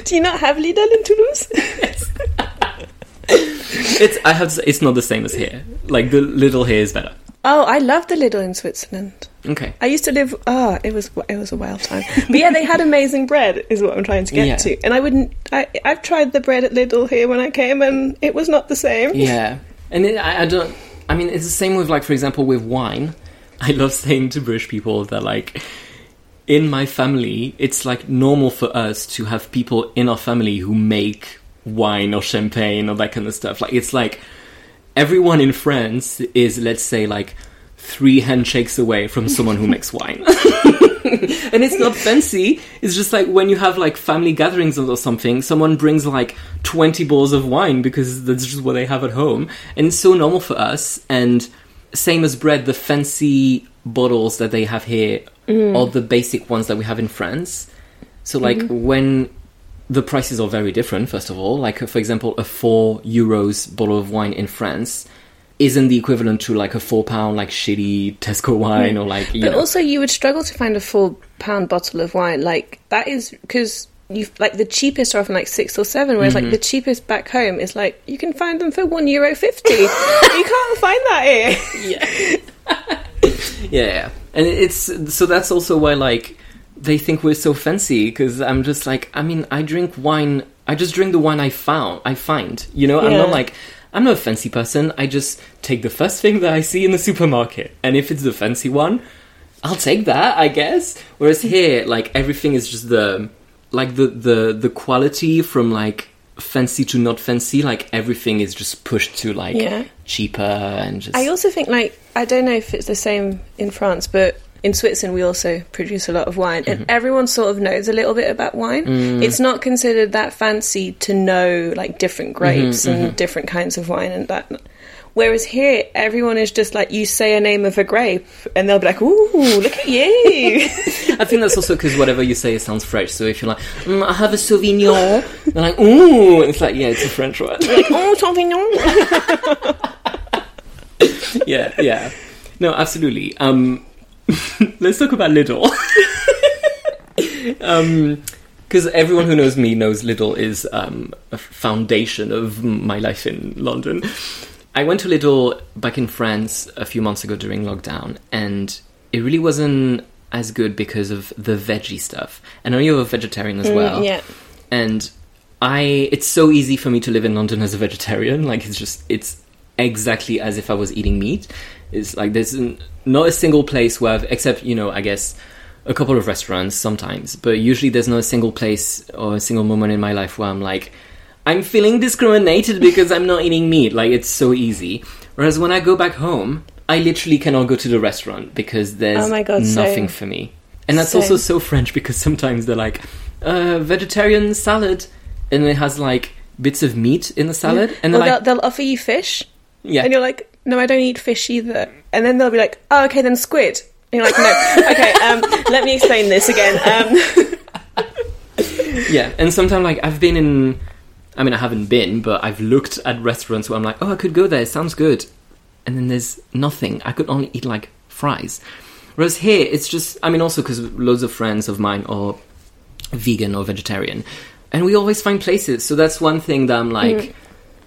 Do you not have Lidl in Toulouse? yes It's I have to say it's not the same as here. Like the Lidl here is better. Oh, I love the Lidl in Switzerland. Okay. I used to live. Ah, it was it was a wild time. But yeah, they had amazing bread. Is what I'm trying to get Yeah. to. And I wouldn't. I I've tried the bread at Lidl here when I came, and it was not the same. Yeah, and it, I, I don't. I mean, it's the same with like, for example, with wine. I love saying to British people that like, in my family, it's like normal for us to have people in our family who make wine or champagne or that kind of stuff. Like, it's like everyone in France is, let's say, like three handshakes away from someone who makes wine. and it's not fancy. It's just like when you have like family gatherings or something, someone brings like 20 bottles of wine because that's just what they have at home. And it's so normal for us. And same as bread, the fancy bottles that they have here mm. are the basic ones that we have in France. So, like, mm. when the prices are very different, first of all, like, for example, a 4 euros bottle of wine in France isn't the equivalent to like a four pound like shitty Tesco wine or like you But know also, you would struggle to find a four pound bottle of wine. Like that is because you like the cheapest are often like six or seven, whereas Mm-hmm. like the cheapest back home is like you can find them for one euro fifty. you can't find that here. yeah, yeah. And it's so that's also why like they think we're so fancy because I'm just like I mean I drink wine I just drink the wine I found I find you know? I'm not like I'm not a fancy person. I just take the first thing that I see in the supermarket. And if it's the fancy one I'll take that I guess. Whereas here like everything is just the like the the the quality from like fancy to not fancy like everything is just pushed to like Yeah. cheaper and just I also think like I don't know if it's the same in France, but in Switzerland we also produce a lot of wine, and everyone sort of knows a little bit about wine. It's not considered that fancy to know like different grapes and different kinds of wine and that. Whereas here, everyone is just like you say a name of a grape, and they'll be like, "Ooh, look at you!" I think that's also because whatever you say it sounds French. So if you're like, mm, I have a Sauvignon, they're like, ooh, it's like, yeah, it's a French word. like, "Oh, Sauvignon." yeah, yeah. No, absolutely. Um, let's talk about Lidl. Because everyone who knows me knows Lidl is um, a foundation of my life in London. I went to Lidl back in France a few months ago during lockdown, and it really wasn't as good because of the veggie stuff. And I know you're a vegetarian as well. yeah. and I it's so easy for me to live in London as a vegetarian. Like it's just it's exactly as if I was eating meat. It's like there's not a single place where I've, except you know I guess a couple of restaurants sometimes, but usually there's not a single place or a single moment in my life where I'm like I'm feeling discriminated because I'm not eating meat. Like it's so easy. Whereas when I go back home, I literally cannot go to the restaurant because there's Oh my God, nothing same. for me. And that's Same. also so French because sometimes they're like, uh, vegetarian salad, and it has like bits of meat in the salad, and Well, like, they'll, they'll offer you fish, yeah, and you're like, "No, I don't eat fish either." And then they'll be like, "Oh, okay, then squid." And you're like, "No, okay, um, let me explain this again." Um, yeah. And sometimes like I've been in I mean, I haven't been, but I've looked at restaurants where I'm like, oh, I could go there. It sounds good, and then there's nothing. I could only eat like fries. Whereas here, it's just. I mean, also because loads of friends of mine are vegan or vegetarian, and we always find places. So that's one thing that I'm like Mm.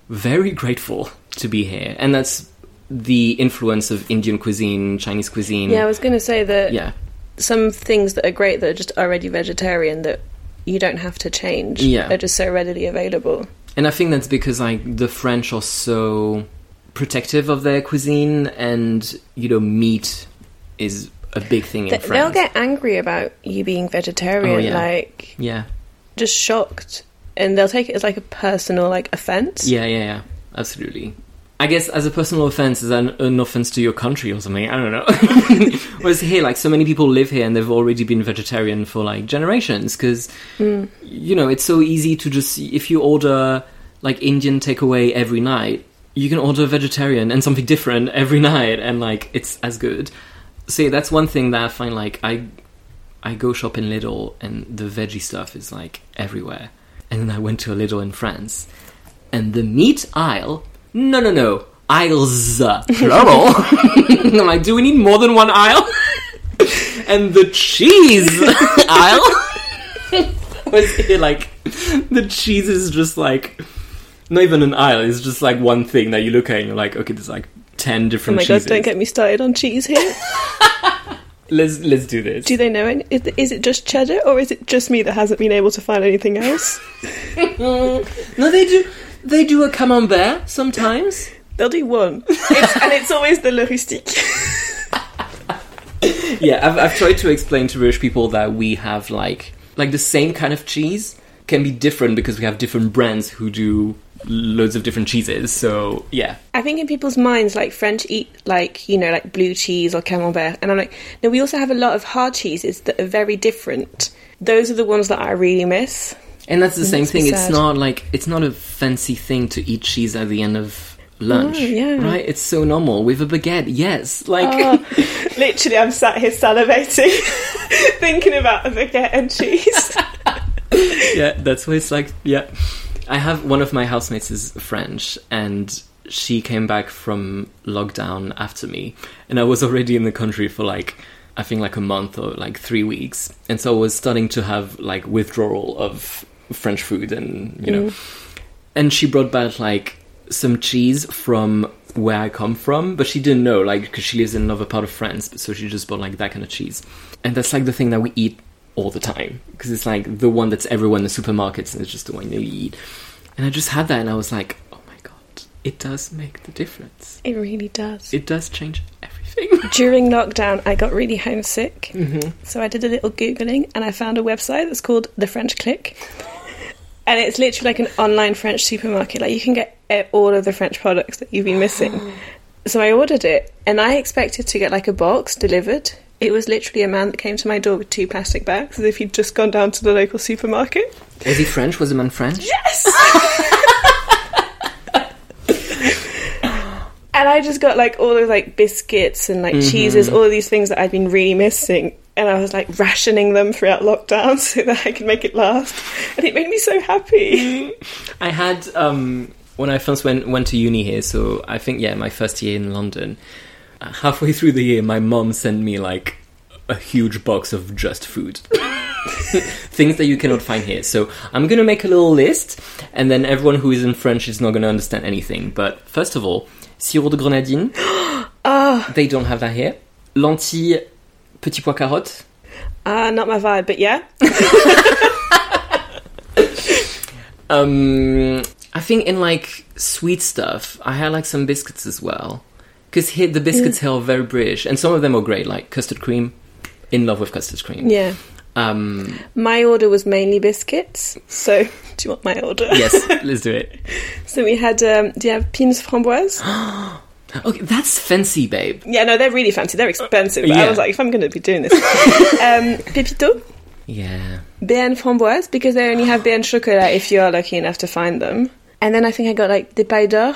very grateful to be here, and that's the influence of Indian cuisine, Chinese cuisine. Yeah, I was going to say that yeah, some things that are great that are just already vegetarian that you don't have to change. Yeah. Are just so readily available. and I think that's because like the French are so protective of their cuisine, and you know, meat is a big thing in They- France. They'll get angry about you being vegetarian, Oh, yeah. like yeah, just shocked, and they'll take it as like a personal like offense. yeah, yeah, yeah, absolutely. I guess as a personal offense, is an, an offense to your country or something. I don't know. Whereas here, like so many people live here and they've already been vegetarian for like generations because hmm. you know it's so easy to just if you order like Indian takeaway every night, you can order vegetarian and something different every night, and like it's as good. So yeah, that's one thing that I find like I I go shop in Lidl and the veggie stuff is like everywhere. And then I went to a Lidl in France, and the meat aisle. No, no, no. Aisles, plural. I'm like, do we need more than one aisle? and the cheese aisle was here like the cheese is just like not even an aisle. It's just like one thing that you look at and you're like, okay, there's like ten different Oh my cheeses. god! Don't get me started on cheese here. let's let's do this. Do they know? Any, is, is it just cheddar, or is it just me that hasn't been able to find anything else? no, they do. They do a camembert sometimes. They'll do one, it's, and it's always the le rustique. yeah, I've, I've tried to explain to British people that we have like like the same kind of cheese can be different because we have different brands who do loads of different cheeses. So yeah, I think in people's minds, like French eat like you know like blue cheese or camembert, and I'm like, no, we also have a lot of hard cheeses that are very different. Those are the ones that I really miss. And that's the same thing. It's not like it's not a fancy thing to eat cheese at the end of lunch, yeah. right? It's so normal with a baguette. Yes, like Oh, literally, I'm sat here salivating, thinking about a baguette and cheese. yeah, that's what it's like. Yeah, I have one of my housemates is French, and she came back from lockdown after me, and I was already in the country for like I think like a month or like three weeks, and so I was starting to have like withdrawal of French food, and you know, and she brought back like some cheese from where I come from, but she didn't know, like, because she lives in another part of France, so she just bought like that kind of cheese. And that's like the thing that we eat all the time, because it's like the one that's everywhere in the supermarkets, and it's just the one that you eat. And I just had that, and I was like, oh my god, it does make the difference. It really does. It does change everything. During lockdown, I got really homesick, Mm-hmm. so I did a little googling, and I found a website that's called The French Click, and it's literally like an online French supermarket. Like you can get eh, all of the French products that you've been missing. so I ordered it, and I expected to get like a box delivered. It was literally a man that came to my door with two plastic bags, as if he'd just gone down to the local supermarket. Was he French? Was the man French? Yes. and I just got like all of like biscuits and like cheeses, all of these things that I'd been really missing. And I was like rationing them throughout lockdown so that I could make it last. And it made me so happy. I had um, when I first went went to uni here. So I think yeah, my first year in London. uh, Halfway through the year, my mom sent me like a huge box of just food, things that you cannot find here. So I'm gonna make a little list, and then everyone who is in French is not gonna understand anything. But first of all, sirop de grenadine. Ah, They don't have that here. Lentilles, petit pois carottes. ah, not my vibe, but yeah. Um, I think in like sweet stuff, I had like some biscuits as well. Because the biscuits here are very British, and some of them are great, like custard cream. In love with custard cream. Yeah. Um, My order was mainly biscuits. So, do you want my order? yes, let's do it. So we had, um, do you have Pim's framboise? Okay, that's fancy, babe. yeah, no, they're really fancy. They're expensive. Yeah. I was like, if I'm going to be doing this. um, pepito. Yeah. BN framboise because they only have BN chocolat if you are lucky enough to find them. And then I think I got like des pailles d'or,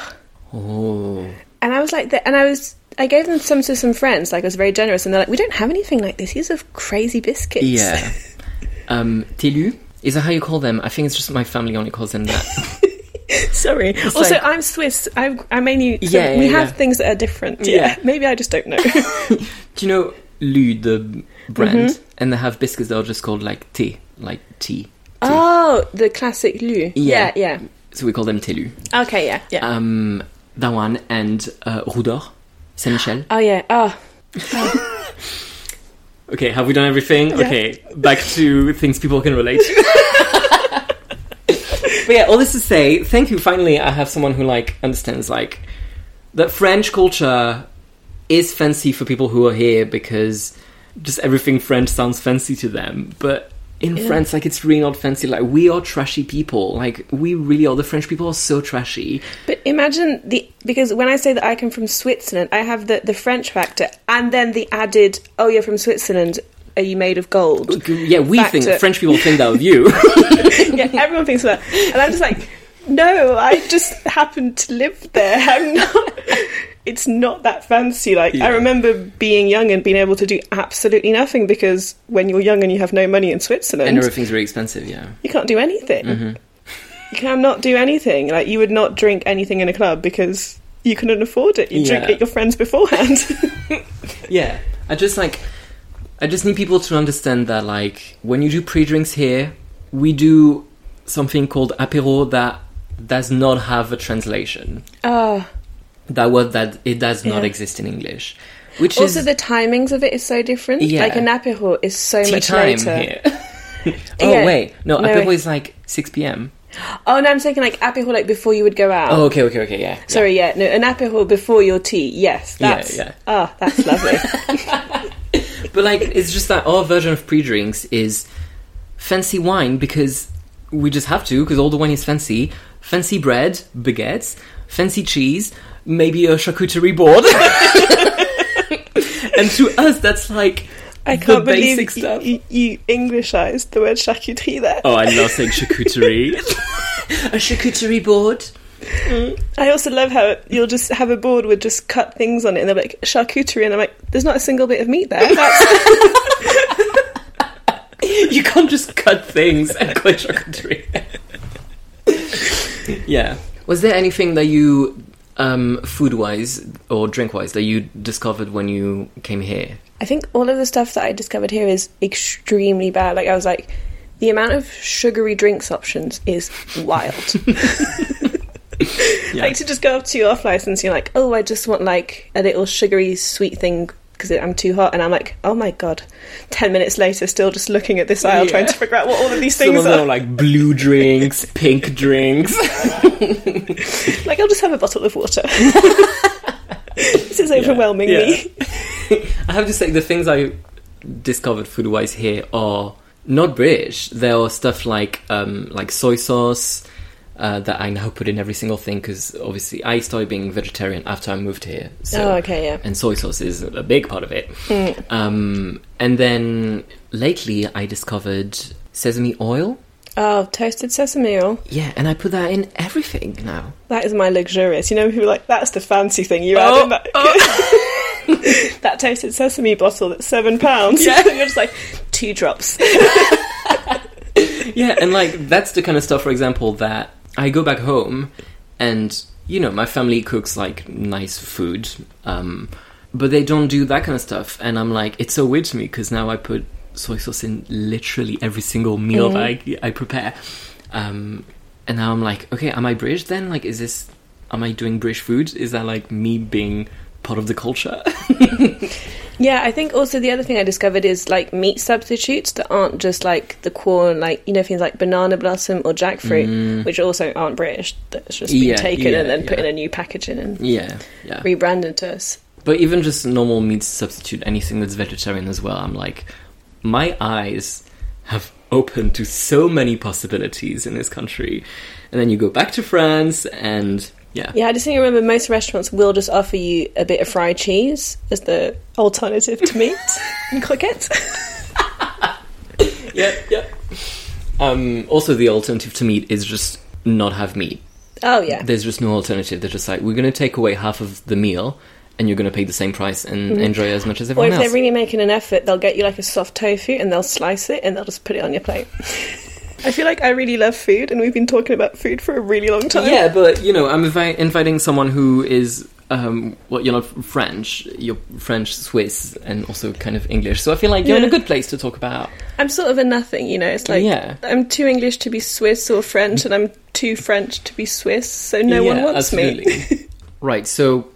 Oh. and I was like, and I was, I gave them some to some friends. Like I was very generous, and they're like, we don't have anything like this. These are crazy biscuits. Yeah. um, Telu. Is that how you call them? I think it's just my family only calls them that. Sorry. also, like- I'm Swiss. I'm, I mainly so Yeah, we yeah, have yeah. things that are different. Yeah. Maybe I just don't know. Do you know Lu, the brand? Mm-hmm. And they have biscuits that are just called like tea, like tea. oh, the classic Lu. Yeah. Yeah, yeah. So we call them Telu. Okay, yeah, yeah. Um, that one and uh, Roudor, Saint Michel. oh yeah. Oh, Okay, have we done everything? Okay, back to things people can relate to. But yeah, all this to say, thank you. Finally, I have someone who like understands like that French culture is fancy for people who are here because just everything French sounds fancy to them. But in Yeah. France, like it's really not fancy. Like we are trashy people. Like we really are. The French people are so trashy. but imagine the because when I say that I come from Switzerland, I have the the French factor and then the added. Oh, you're from Switzerland. Are you made of gold? Yeah, we think Factor. French people think that of you. yeah, everyone thinks that, and I'm just like, no, I just happen to live there. I'm not. It's not that fancy. Like Yeah. I remember being young and being able to do absolutely nothing because when you're young and you have no money in Switzerland, and everything's really expensive. Yeah. you can't do anything. Mm-hmm. You cannot do anything. Like you would not drink anything in a club because you couldn't afford it. You drink Yeah. at your friends beforehand. Yeah, I just like, I just need people to understand that like when you do pre-drinks here, we do something called apéro that does not have a translation. oh, That word that it does not Yeah. exist in English, which also is the timings of it is so different. Yeah. Like an apéro is so tea much time later. here. oh Yeah. wait, no, No, apéro wait. is like six p.m. Oh no, I'm thinking like apéro like before you would go out. Oh, okay, okay, okay, yeah. Sorry, yeah, no, an apéro before your tea. Yes, Yeah, that's yeah. Oh, that's lovely. But like, it's just that our version of pre-drinks is fancy wine because we just have to because all the wine is fancy. Fancy bread, baguettes, fancy cheese, maybe a charcuterie board. and to us, that's like I the can't believe basic you, stuff. you, you Englishized the word charcuterie there. Oh, I love saying charcuterie. a charcuterie board. I also love how you'll just have a board with just cut things on it, and they're like charcuterie, and I'm like, there's not a single bit of meat there. That's, You can't just cut things and call it charcuterie. yeah. Was there anything that you, um, food wise or drink wise, that you discovered when you came here? I think all of the stuff that I discovered here is extremely bad. Like I was like, the amount of sugary drinks options is wild. Yeah. Like to just go up to your off license, you're like, oh, I just want like a little sugary sweet thing because I'm too hot, and I'm like, oh my god. Ten minutes later, still just looking at this aisle, Yeah. trying to figure out what all of these Some things of them are. are like blue drinks, pink drinks. Like, I'll just have a bottle of water. this is overwhelming Yeah. me. I have to say, the things I discovered food wise here are not British. There are stuff like um, like soy sauce uh, that I now put in every single thing because obviously I started being vegetarian after I moved here. So, oh, okay, yeah. And soy sauce is a big part of it. Um, and then lately I discovered sesame oil. Oh, toasted sesame oil. Yeah, and I put that in everything now. That is my luxurious. You know, people are like, that's the fancy thing you Oh, add in that. that toasted sesame bottle that's seven pounds. Yeah. You're just like, two drops. yeah, and like that's the kind of stuff, for example, that I go back home and you know my family cooks like nice food, um, but they don't do that kind of stuff, and I'm like, it's so weird to me because now I put soy sauce in literally every single meal that I, I prepare, um, and now I'm like, okay, am I British then? Like, is this am I doing British food? Is that like me being part of the culture? Yeah, I think also the other thing I discovered is like meat substitutes that aren't just like the corn, like you know things like banana blossom or jackfruit, which also aren't British. That's just been Mm. Yeah, taken yeah, and then put in a new packaging and yeah, yeah. rebranded to us. But even just normal meat substitute, anything that's vegetarian as well, I'm like, my eyes have opened to so many possibilities in this country. And then you go back to France, and yeah. Yeah, I just think I remember most restaurants will just offer you a bit of fried cheese as the alternative to meat and croquettes. Yeah, yeah. Um, also, the alternative to meat is just not have meat. Oh yeah, There's just no alternative. They're just like, we're going to take away half of the meal, and you're going to pay the same price and enjoy it as much as everyone or everyone if else. they're really making an effort, they'll get you like a soft tofu and they'll slice it and they'll just put it on your plate. I feel like I really love food, and we've been talking about food for a really long time. Yeah, but you know, I'm invi- inviting someone who is, um, well, you're not French, you're French, Swiss, and also kind of English. So I feel like you're in a good place to talk about. I'm sort of a nothing, you know. It's like Yeah. I'm too English to be Swiss or French, and I'm too French to be Swiss, so no one Yeah, wants me. right. So,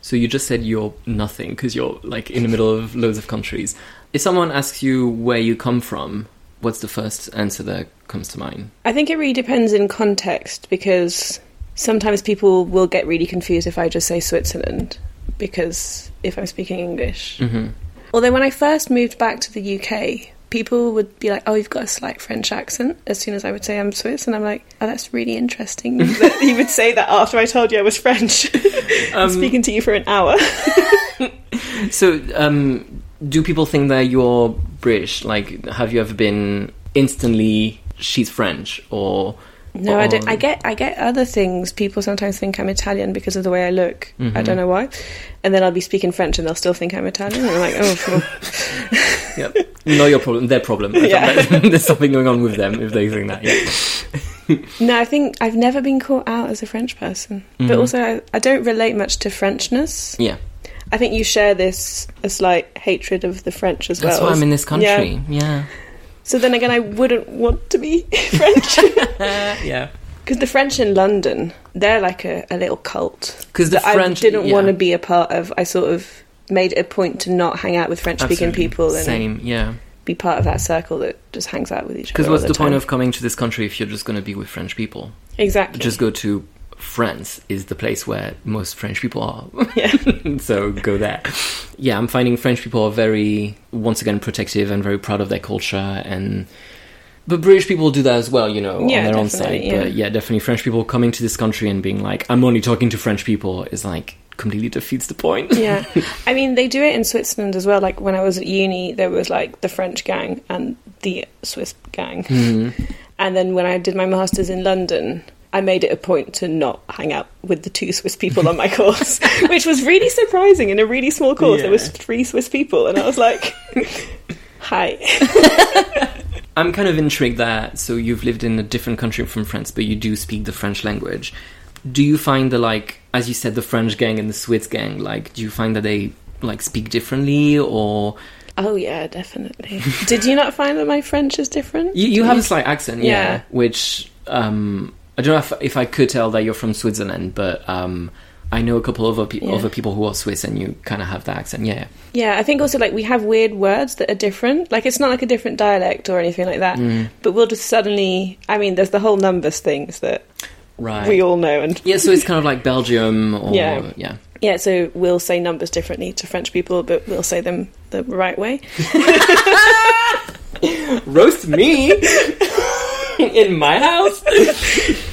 so you just said you're nothing because you're like in the middle of loads of countries. If someone asks you where you come from, what's the first answer that comes to mind? I think it really depends in context because sometimes people will get really confused if I just say Switzerland because if I'm speaking English. hmm Although when I first moved back to the UK, people would be like, "Oh, you've got a slight French accent." As soon as I would say I'm Swiss, and I'm like, "Oh, that's really interesting." that you would say that after I told you I was French. Um, speaking to you for an hour. So, um, do people think that you're British? Like, have you ever been instantly she's French or? No, I don't. I get I get other things. People sometimes think I'm Italian because of the way I look. I Mhm. don't know why. And then I'll be speaking French and they'll still think I'm Italian. And I'm like, oh, well, Yep. Not your problem. Their problem. Yeah. There's something going on with them if they think that. Yeah. no. I think I've never been caught out as a French person. But Mhm. also, I, I don't relate much to Frenchness. Yeah. I think you share this a slight hatred of the French as well. That's why I'm in this country. Yeah. Yeah. So then again, I wouldn't want to be French Yeah. because the French in London, they're like a, a little cult Because the French I didn't yeah. want to be a part of. I sort of made it a point to not hang out with French-speaking Absolutely. people and Same. Yeah. be part of that circle that just hangs out with each other. Because what's the, point time. of coming to this country if you're just going to be with French people? exactly? Just go to France is the place where most French people are. yeah, so go there. Yeah, I'm finding French people are very, once again, protective and very proud of their culture. And but British people do that as well, you know, Yeah, on their own side. yeah. But yeah, definitely French people coming to this country and being like, I'm only talking to French people is like completely defeats the point. yeah. I mean, they do it in Switzerland as well. Like when I was at uni, there was like the French gang and the Swiss gang, Mhm. and then when I did my masters in London. I made it a point to not hang out with the two Swiss people on my course, which was really surprising. In a really small course, there was three Swiss people, and I was like, "Hi." I'm kind of intrigued that so you've lived in a different country from France, but you do speak the French language. Do you find that like as you said, the French gang and the Swiss gang, like do you find that they like speak differently or Oh yeah, definitely. Did you not find that my French is different? you, you have a slight accent, yeah, Yeah. which um I don't know if, if I could tell that you're from Switzerland, but um I know a couple of other, pe- Yeah. other people who are Swiss and you kind of have that accent, yeah. Yeah, I think also like we have weird words that are different. Like it's not like a different dialect or anything like that. Mm, But we'll just suddenly I mean, there's the whole numbers things that right. we all know and yeah, so it's kind of like Belgium or Yeah. yeah. yeah, so we'll say numbers differently to French people, but we'll say them the right way. Roast me in my house.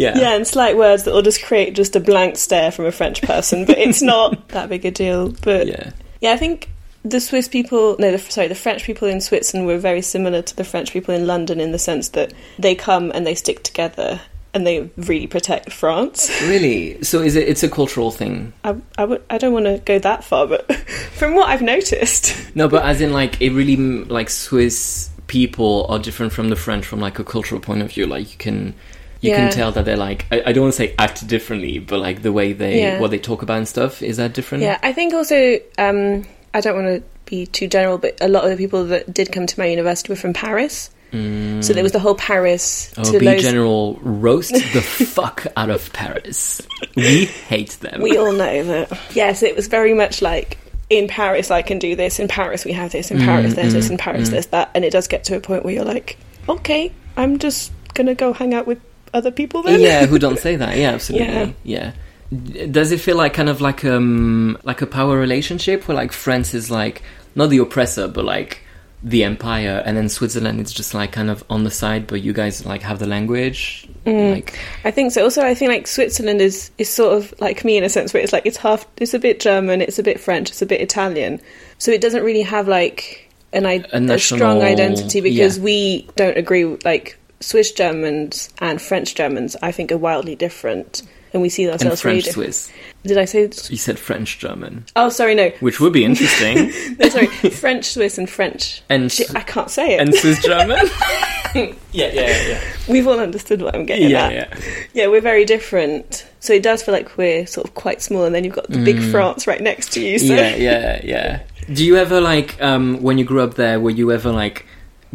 yeah. Yeah, and slight words that will just create just a blank stare from a French person, but it's not that big a deal. But Yeah. Yeah, I think the Swiss people, no, the, sorry, the French people in Switzerland were very similar to the French people in London in the sense that they come and they stick together and they really protect France. Really? So is it? It's a cultural thing. I, I, would, I don't want to go that far, but from what I've noticed, No, but as in like it really like Swiss people are different from the French from like a cultural point of view. Like you can. You Yeah. can tell that they're like I, I don't want to say act differently, but like the way they Yeah. what they talk about and stuff is that different? yeah, I think also, um, I don't want to be too general, but a lot of the people that did come to my university were from Paris. Mm. So there was the whole Paris Oh, to be general, roast the fuck out of Paris. We hate them. we all know that. Yes, it was very much like in Paris I can do this, in Paris we have this, in Paris Mm, there's this, mm, in Paris mm. there's that, and it does get to a point where you're like, okay, I'm just gonna go hang out with other people then. yeah, who don't say that? Yeah, absolutely. Yeah. D- Does it feel like kind of like um like a power relationship where like France is like not the oppressor but like the empire and then Switzerland is just like kind of on the side but you guys like have the language Mm. like I think so. Also, I think like Switzerland is is sort of like me in a sense where it's like it's half, it's a bit German, it's a bit French, it's a bit Italian, so it doesn't really have like an I- A a, strong identity because yeah. we don't agree. Like Swiss Germans and French Germans, I think are wildly different, and we see ourselves really French different. Swiss. Did I say? You said French German, Oh, sorry, no, which would be interesting. no, sorry, French Swiss and French. and Shit, I can't say it. and Swiss German. yeah, yeah, yeah. We've all understood what I'm getting Yeah, at. yeah. Yeah, we're very different. So it does feel like we're sort of quite small, and then you've got the big France right next to you. So. Mm. Yeah, yeah, yeah. Do you ever like um, when you grew up there? Were you ever like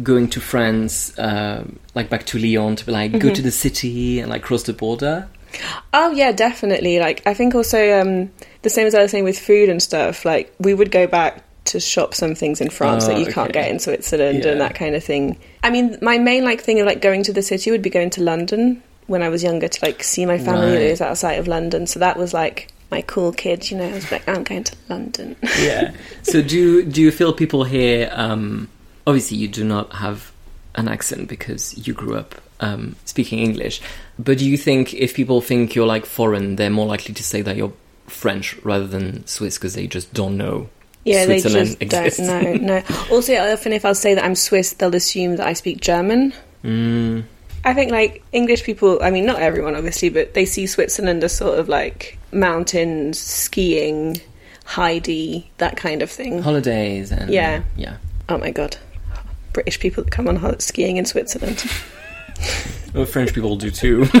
going to France, um, like back to Lyon, to be like Mm-hmm. go to the city and like cross the border? Oh yeah, definitely. Like I think also um, the same as I was saying with food and stuff. Like we would go back to shop some things in France Oh, that you can't get in Switzerland Yeah. and that kind of thing. I mean, my main like thing of like going to the city would be going to London when I was younger to like see my family that Right. was outside of London. So that was like my cool kid. You know, I was like, I'm going to London. yeah. So do do you feel people here? Um, obviously, you do not have an accent because you grew up um, speaking English. But do you think if people think you're like foreign, they're more likely to say that you're French rather than Swiss because they just don't know? Yeah, they Switzerland just exists. don't know. No. Also, often if I'll say that I'm Swiss, they'll assume that I speak German. Mm, I think like English people, I mean, not everyone obviously, but they see Switzerland as sort of like mountains, skiing, Heidi, that kind of thing. holidays and Yeah. yeah. Oh my god. British people that come on skiing in Switzerland. Well, French people do too.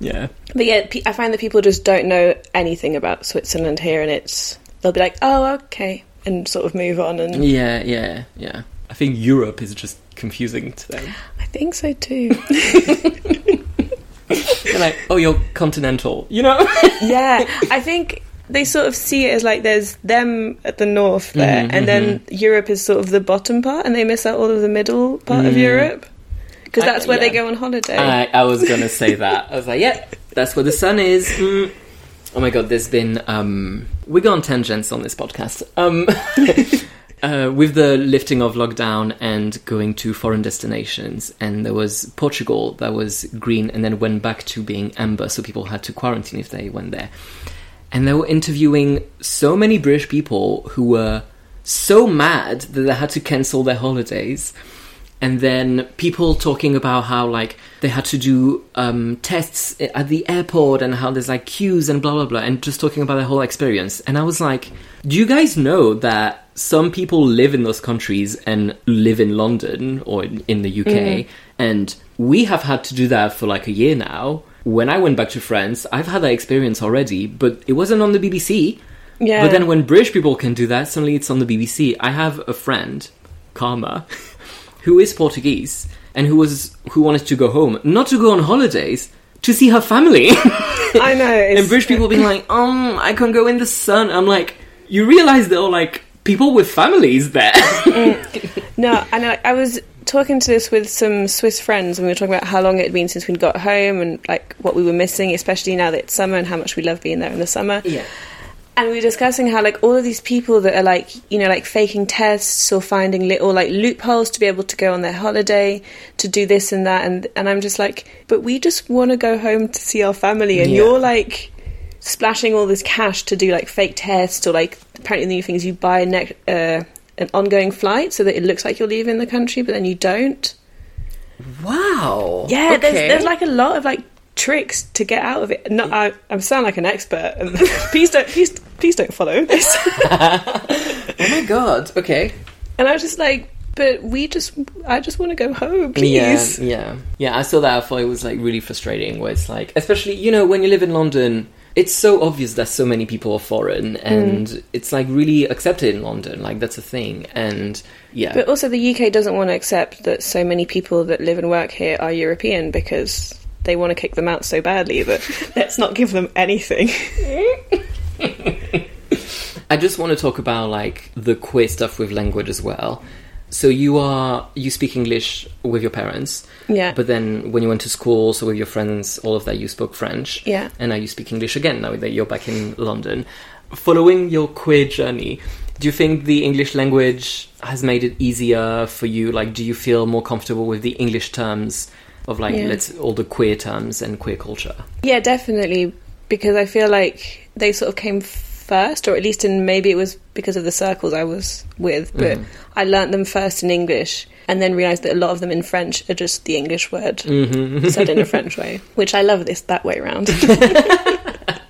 yeah. But yeah, I find that people just don't know anything about Switzerland here, and it's they'll be like, "Oh, okay," and sort of move on. And Yeah, yeah, yeah. I think Europe is just confusing to them. I think so too. They're like, oh, you're continental, you know? yeah, I think they sort of see it as like there's them at the north there, Mhm, and then Europe is sort of the bottom part, and they miss out all of the middle part of Mm. Europe because that's where they go on holiday. I, I was gonna say that. I was like, yeah, that's where the sun is. Mm. Oh my god, there's been um, we go on tangents on this podcast. Um, uh, with the lifting of lockdown and going to foreign destinations, and there was Portugal that was green and then went back to being amber, so people had to quarantine if they went there. And they were interviewing so many British people who were so mad that they had to cancel their holidays. And then people talking about how like they had to do um, tests at the airport and how there's like queues and blah blah blah and just talking about the whole experience. And i was like do you guys know that some people live in those countries and live in london or in in the uk and we have had to do that for like a year now when i went back to france i've had that experience already but it wasn't on the bbc yeah, but then when British people can do that, suddenly it's on the BBC. I have a friend, Karma, who is Portuguese and who was who wanted to go home, not to go on holidays, to see her family. I know. and British people being like, "Um, I can go in the sun." I'm like, you realize there are like people with families there. No, and I, I was talking to this with some Swiss friends, and we were talking about how long it had been since we'd got home and like what we were missing, especially now that it's summer and how much we love being there in the summer. yeah. And we were discussing how like all of these people that are like you know like faking tests or finding little like loopholes to be able to go on their holiday to do this and that, and and I'm just like, but we just want to go home to see our family, and Yeah. you're like splashing all this cash to do like fake tests or like apparently the new things you buy a ne- uh, an ongoing flight so that it looks like you're leaving the country, but then you don't. Wow. Yeah, there's Okay. there's like a lot of like tricks to get out of it. Not I, I sound like an expert. and please don't please please don't follow this. oh my god. Okay. And I was just like, but we just I just want to go home, please. Yeah, yeah, yeah. I saw that. I thought it was like really frustrating. Where it's like, especially you know, when you live in London, it's so obvious that so many people are foreign, mm. and it's like really accepted in London. Like that's a thing, and yeah, But also the UK doesn't want to accept that so many people that live and work here are European because they want to kick them out so badly that let's not give them anything. I just want to talk about like the queer stuff with language as well. So you are you speak English with your parents, Yeah. but then when you went to school, so with your friends, all of that, you spoke French. Yeah. And now you speak English again, now that you're back in London. Following your queer journey, do you think the English language has made it easier for you? Like, do you feel more comfortable with the English terms of like, Yeah. let's all the queer terms and queer culture? Yeah, definitely. Because I feel like they sort of came first, or at least in maybe it was because of the circles I was with, but I learnt them first in English and then realised that a lot of them in French are just the English word Mm-hmm. said in a French way, which I love this that way around.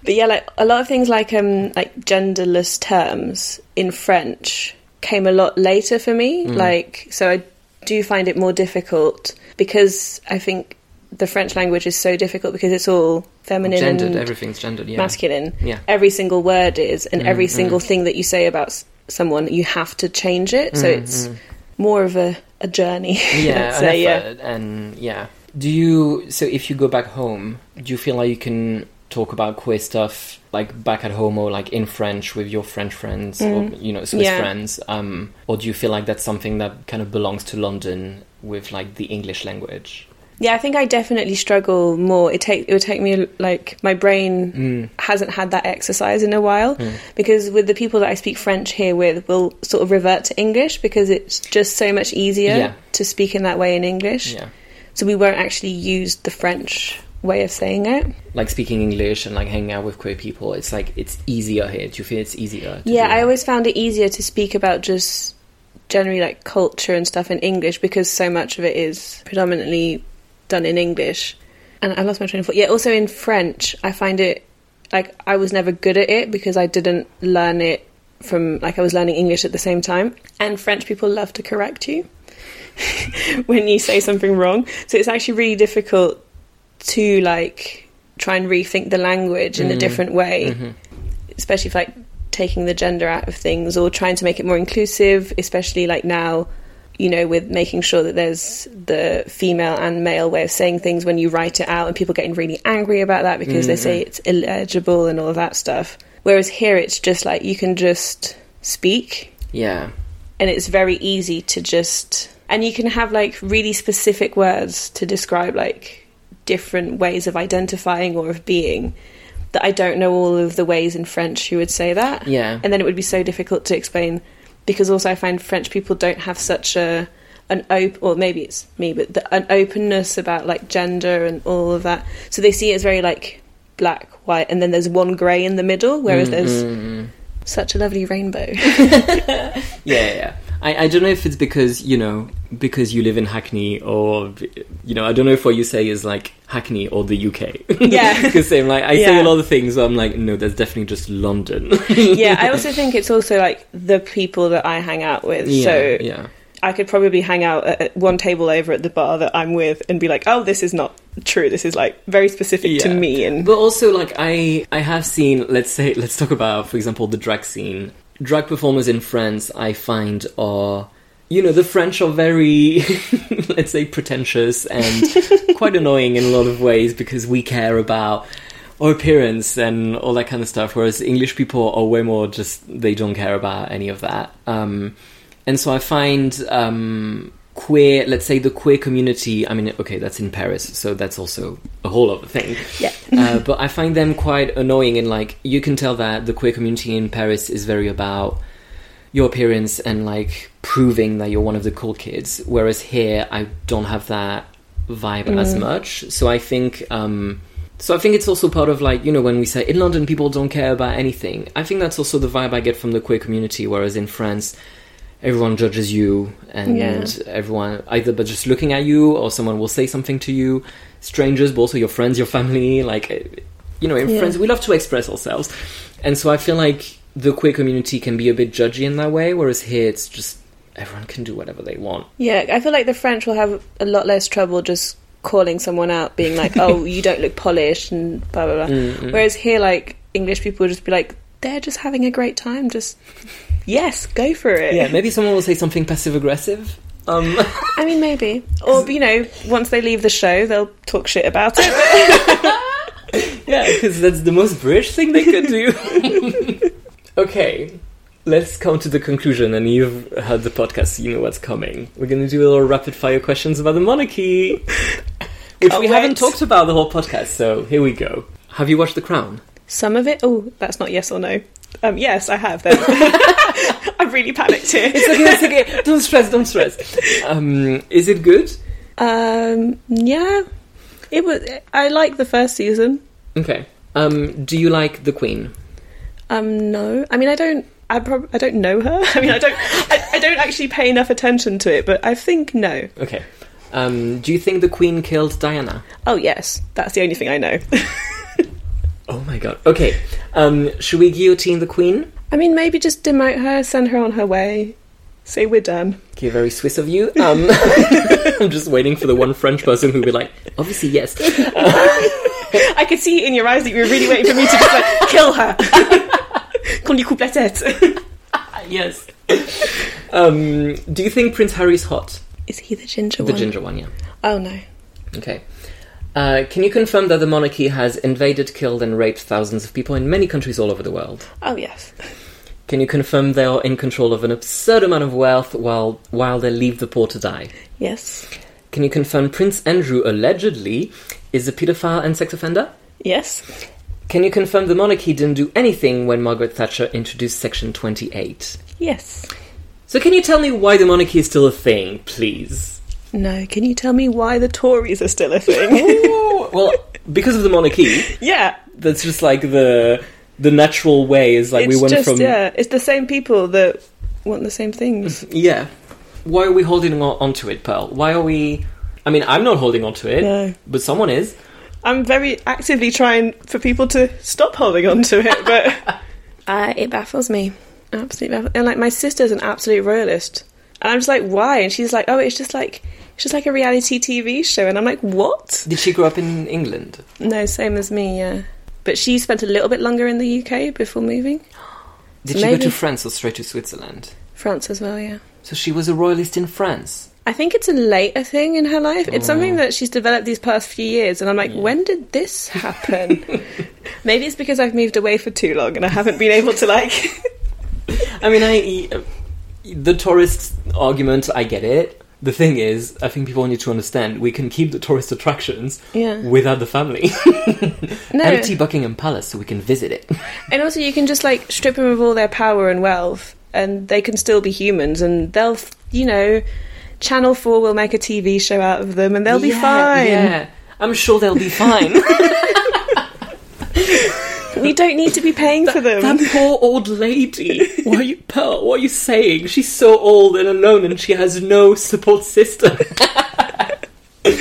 but yeah, like a lot of things like um like genderless terms in French came a lot later for me. Like so I do find it more difficult because I think the French language is so difficult because it's all feminine gendered, and everything's gendered. Yeah, masculine. Yeah. Every single word is, and every Mm, single thing that you say about s- someone, you have to change it. So Mm, it's mm. more of a, a journey. yeah, I'd an say, yeah. and yeah. Do you? So if you go back home, do you feel like you can talk about queer stuff like back at home or like in French with your French friends or you know Swiss Mm. Yeah. friends, um, or do you feel like that's something that kind of belongs to London with like the English language? Yeah, I think I definitely struggle more. It take it would take me like my brain Mm. hasn't had that exercise in a while Mm. because with the people that I speak French here with, we'll sort of revert to English because it's just so much easier Yeah. to speak in that way in English. Yeah, So we won't actually use the French way of saying it. like speaking English and like hanging out with queer people. It's like it's easier here. Do you feel it's easier? Yeah, I always found it easier to speak about just generally like culture and stuff in English because so much of it is predominantly done in English. And I lost my train of thought. Yeah, also in French, I find it like I was never good at it because I didn't learn it from like I was learning English at the same time. And French people love to correct you when you say something wrong. So it's actually really difficult to like try and rethink the language in a Mhm. different way Mhm. especially for like taking the gender out of things or trying to make it more inclusive, especially like now, you know, with making sure that there's the female and male way of saying things when you write it out and people getting really angry about that because they mm, say it's illegible and all of that stuff. Whereas here it's just like you can just speak Yeah, and it's very easy to just and you can have like really specific words to describe like different ways of identifying or of being that I don't know all of the ways in French you would say that. yeah. And then it would be so difficult to explain because also I find French people don't have such a an open or maybe it's me but the, an openness about like gender and all of that. So they see it as very like black, white and then there's one grey in the middle whereas Mm, there's mm, mm. such a lovely rainbow. yeah, yeah, yeah. I, I don't know if it's because you know because you live in Hackney or you know I don't know if what you say is like Hackney or the UK. Yeah. because same like I say a lot of things. I'm like no, that's definitely just London. yeah, I also think it's also like the people that I hang out with. yeah, so yeah, I could probably hang out at at one table over at the bar that I'm with and be like, "Oh, this is not true. This is like very specific to me." And But also, like I, I have seen. Let's say, let's talk about, for example, the drag scene. Drag performers in France, I find, are you know the French are very, let's say, pretentious and quite annoying in a lot of ways because we care about our appearance and all that kind of stuff. Whereas English people are way more just they don't care about any of that. Um, and so I find um, queer, let's say the queer community. I mean, okay, that's in Paris, so that's also a whole other thing. yeah, uh, but I find them quite annoying, and like you can tell that the queer community in Paris is very about your appearance and like proving that you're one of the cool kids. Whereas here, I don't have that vibe as much. So I think. Um, so I think it's also part of like you know when we say in London people don't care about anything. I think that's also the vibe I get from the queer community. Whereas in France, everyone judges you and Yeah. everyone either but just looking at you or someone will say something to you. Strangers, but also your friends, your family. Like uh, you know, in Yeah. friends we love to express ourselves, and so I feel like the queer community can be a bit judgy in that way. Whereas here it's just everyone can do whatever they want. yeah. I feel like the French will have a lot less trouble just calling someone out, being like, "Oh, you don't look polished," and blah blah blah. Mm-mm. Whereas here, like English people will just be like, "They're just having a great time. Just yes, go for it." Yeah, maybe someone will say something passive aggressive. Um, I mean, maybe. Or, you know, once they leave the show, they'll talk shit about it. yeah, because that's the most British thing they could do. okay, let's come to the conclusion, and you've heard the podcast, so you know what's coming. We're going to do a little rapid fire questions about the monarchy, which we haven't talked about the whole podcast. So here we go. Have you watched The Crown? Some of it. Oh, that's not yes or no. Um, yes, I have. Then I've really panicked here. It's okay. It's okay. don't stress. Don't stress. Um, is it good? Um, yeah, it was. I like the first season. Okay. Um, do you like the Queen? Um, no, I mean, I don't. I prob- I don't know her. I mean, I don't. I, I don't actually pay enough attention to it. But I think no. Okay. Um, do you think the Queen killed Diana? Oh yes, that's the only thing I know. Oh my god. Okay. Um, should we guillotine the Queen? I mean, maybe just demote her, send her on her way. Say we're done. Okay, very Swiss of you. Um, I'm just waiting for the one French person who will be like, obviously yes. I could see in your eyes that you were really waiting for me to just like kill her. Qu'on lui coupe la tête. yes. Um, do you think Prince Harry's hot? Is he the ginger The one? The ginger one, yeah. Oh no. Okay. Uh, can you confirm that the monarchy has invaded, killed, and raped thousands of people in many countries all over the world? Oh yes. Can you confirm they are in control of an absurd amount of wealth while while they leave the poor to die? Yes. Can you confirm Prince Andrew allegedly is a paedophile and sex offender? Yes. Can you confirm the monarchy didn't do anything when Margaret Thatcher introduced Section 28? Yes. So can you tell me why the monarchy is still a thing, please? No. Can you tell me why the Tories are still a thing? well, because of the monarchy, yeah. that's just like the the natural way is like it's we went just from yeah. It's the same people that want the same things. Yeah. Why are we holding on onto it, Perle? Why are we? I mean, I'm not holding onto it, No. but someone is. I'm very actively trying for people to stop holding on to it, but uh, it baffles me. Absolutely baffles. And like my sister's an absolute royalist, and I'm just like, why? And she's like, oh, it's just like it's just like a reality TV show, and I'm like, what? Did she grow up in England? No, same as me, yeah. But she spent a little bit longer in the UK before moving. Did So she go to France or straight to Switzerland? France as well, yeah. So she was a royalist in France. I think it's a later thing in her life. It's something Oh. that she's developed these past few years, and I'm like, when did this happen? Maybe it's because I've moved away for too long and I haven't been able to like. I mean, I the tourist argument. I get it. The thing is, I think people need to understand we can keep the tourist attractions Yeah. without the family. No. Empty Buckingham Palace so we can visit it. And also, you can just like strip them of all their power and wealth, and they can still be humans, and they'll, you know, Channel Four will make a TV show out of them, and they'll be fine. Yeah, I'm sure they'll be fine. We don't need to be paying for them. That poor old lady. What are you, Perle? What are you saying? She's so old and alone, and she has no support system.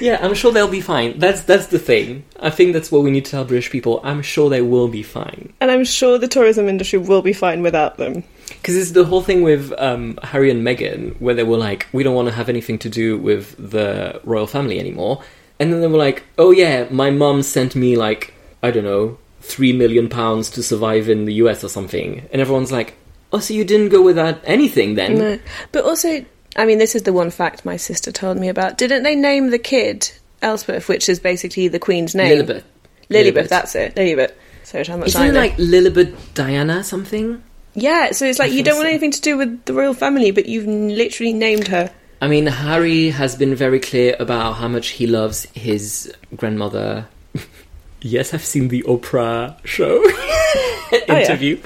yeah, I'm sure they'll be fine. That's that's the thing. I think that's what we need to tell British people. I'm sure they will be fine and I'm sure the tourism industry will be fine without them. because it's the whole thing with um, Harry and Meghan, where they were like, "We don't want to have anything to do with the royal family anymore," and then they were like, "Oh yeah, my mum sent me like I don't know." Three million pounds to survive in the US or something, and everyone's like, "Oh, so you didn't go without anything then?" No. But also, I mean, this is the one fact my sister told me about. Didn't they name the kid Elspeth, which is basically the Queen's name? Lilibet. Lilibet, that's it. Lilibet. So how much Isn't I it know. like Lilibet Diana something? Yeah, so it's like I you don't want so. anything to do with the royal family, but you've literally named her. I mean, Harry has been very clear about how much he loves his grandmother. Yes, I've seen the Oprah show interview.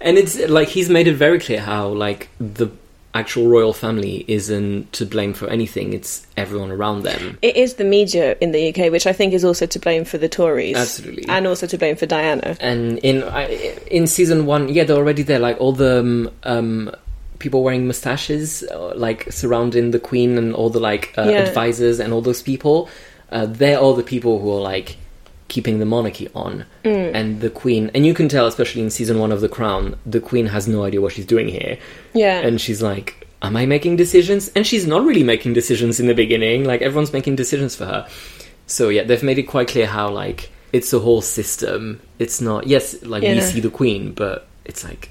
And it's like he's made it very clear how like the actual royal family isn't to blame for anything. It's everyone around them. It is the media in the UK, which I think is also to blame for the Tories. Absolutely. And also to blame for Diana. And in in season one, yeah, they're already there. Like all the um, um, people wearing mustaches, uh, like surrounding the queen and all the like uh, Yeah. advisors and all those people. Uh, they're all the people who are like keeping the monarchy on, Mm. and the queen. And you can tell, especially in season one of The Crown, the queen has no idea what she's doing here, Yeah. and she's like. Am I making decisions? And she's not really making decisions in the beginning. Like everyone's making decisions for her. So yeah, they've made it quite clear how like it's a whole system. It's not yes, like we see the queen, but it's like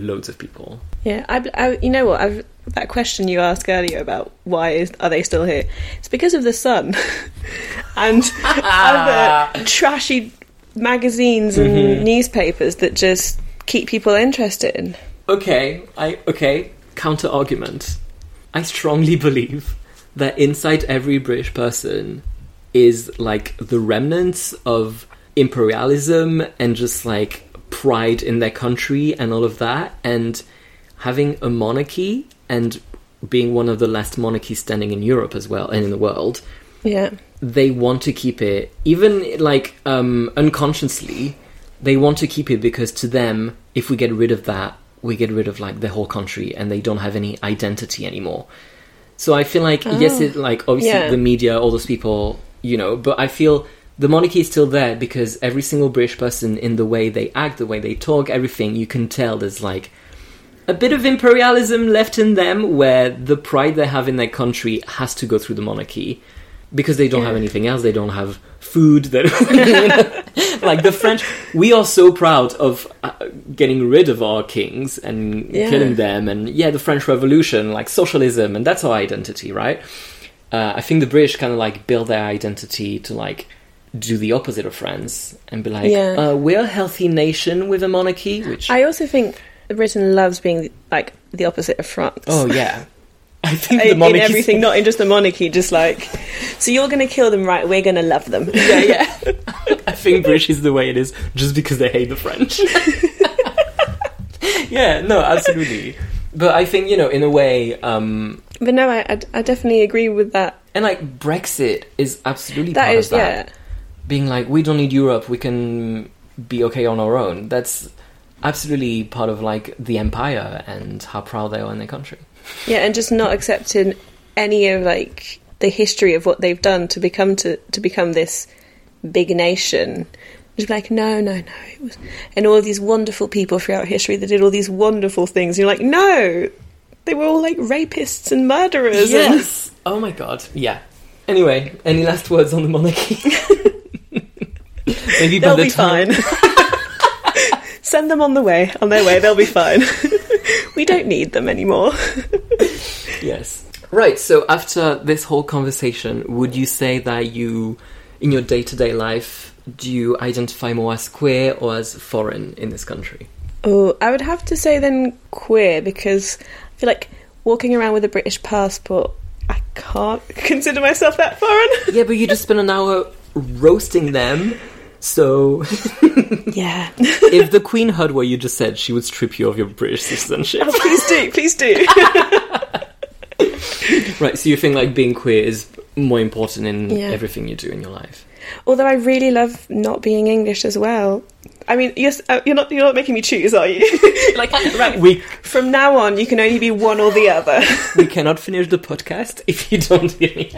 loads of people. Yeah, I, I, you know what? I've, that question you asked earlier about why is, are they still here? It's because of the Sun and other trashy magazines and Mm-hmm. newspapers that just keep people interested. Okay, I okay. Counter argument. I strongly believe that inside every British person is like the remnants of imperialism and just like pride in their country and all of that and having a monarchy and being one of the last monarchies standing in Europe as well and in the world Yeah, they want to keep it even like um unconsciously they want to keep it because to them if we get rid of that we get rid of like the whole country and they don't have any identity anymore so i feel like yes Oh. it like obviously Yeah. the media all those people you know but i feel the monarchy is still there because every single british person in the way they act the way they talk everything you can tell there's like a bit of imperialism left in them where the pride they have in their country has to go through the monarchy because they don't Yeah. have anything else. They don't have food. Don't, like the French, we are so proud of uh, getting rid of our kings and Yeah. killing them. And yeah, the French Revolution, like socialism, and that's our identity, right? Uh, I think the British kind of like build their identity to like do the opposite of France and be like, Yeah. uh, we're a healthy nation with a monarchy, which I also think Britain loves being like the opposite of France. oh yeah, I think in, the in everything, not in just the monarchy. Just like, so you're going to kill them, right? We're going to love them. yeah, yeah. I think British is the way it is just because they hate the French. yeah, no, absolutely. But I think you know, in a way, um, But no, I, I, I definitely agree with that. and like Brexit is absolutely That part is, of that. yeah. Being like, we don't need Europe; we can be okay on our own. That's absolutely part of like the empire and how proud they are in their country. Yeah, and just not accepting any of like the history of what they've done to become to to become this big nation. Just be like, no, no, no. It was, and all these wonderful people throughout history that did all these wonderful things. You're like, no, they were all like rapists and murderers. and- Yes. oh my god. Yeah. Anyway, any last words on the monarchy? Maybe by they'll the be time fine. Send them on the way, on their way. They'll be fine. we don't need them anymore. Yes. Right, so after this whole conversation, would you say that you, in your day to day life, do you identify more as queer or as foreign in this country? Oh, I would have to say then queer because I feel like walking around with a British passport, I can't consider myself that foreign. Yeah, but you just spent an hour roasting them, so yeah. if the Queen heard what you just said, she would strip you of your British citizenship. Oh, please do, please do. right, so you think like being queer is more important in Yeah. everything you do in your life? Although I really love not being English as well. I mean, you're, uh, you're not you're not making me choose, are you? like, right. We From now on, you can only be one or the other. we cannot finish the podcast if you don't hear me.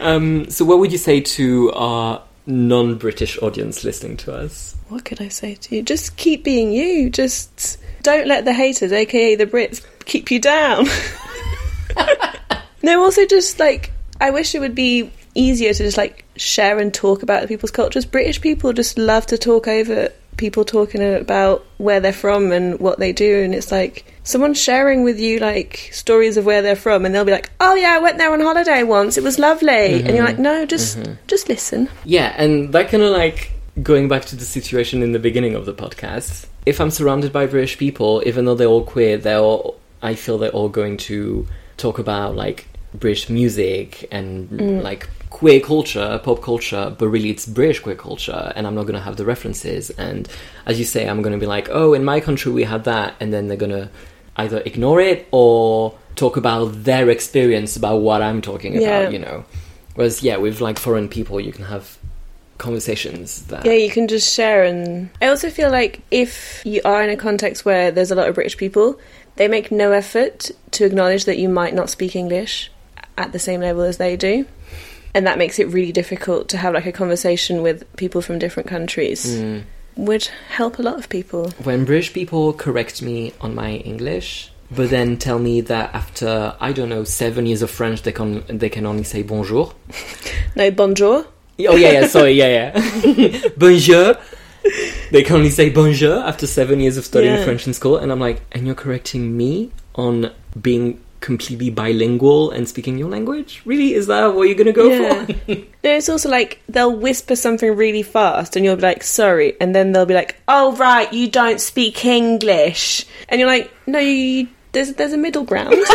um, so, what would you say to our non-British audience listening to us? what could I say to you? Just keep being you. Just don't let the haters, aka the Brits, keep you down. no, also just like I wish it would be easier to just like share and talk about people's cultures. British people just love to talk over people talking about where they're from and what they do and it's like someone sharing with you like stories of where they're from and they'll be like oh yeah i went there on holiday once. It was lovely. And you're mm-hmm. like no just mm-hmm. just listen. Yeah, and that kind of like going back to the situation in the beginning of the podcast. If I'm surrounded by British people, even though they're all queer, they're all, I feel they're all going to talk about like British music and mm. like queer culture, pop culture, but really it's British queer culture, and I'm not going to have the references. And as you say, I'm going to be like, oh, in my country we had that, and then they're going to either ignore it or talk about their experience about what I'm talking about, Yeah. you know. Whereas, yeah, with like foreign people, you can have conversations that. Yeah, you can just share. And I also feel like if you are in a context where there's a lot of British people, they make no effort to acknowledge that you might not speak English at the same level as they do. And that makes it really difficult to have like a conversation with people from different countries. Mm. Would help a lot of people. When British people correct me on my English, but then tell me that after I don't know seven years of French, they can they can only say bonjour. No, bonjour. Oh yeah, yeah, sorry, yeah, yeah. bonjour. They can only say bonjour after seven years of studying Yeah. French in school, and I'm like, and you're correcting me on being completely bilingual and speaking your language? Really? Is that what you're gonna go Yeah. for? No, it's also like they'll whisper something really fast and you'll be like, sorry. And then they'll be like, oh, right, you don't speak English. And you're like, no, you, there's, there's a middle ground.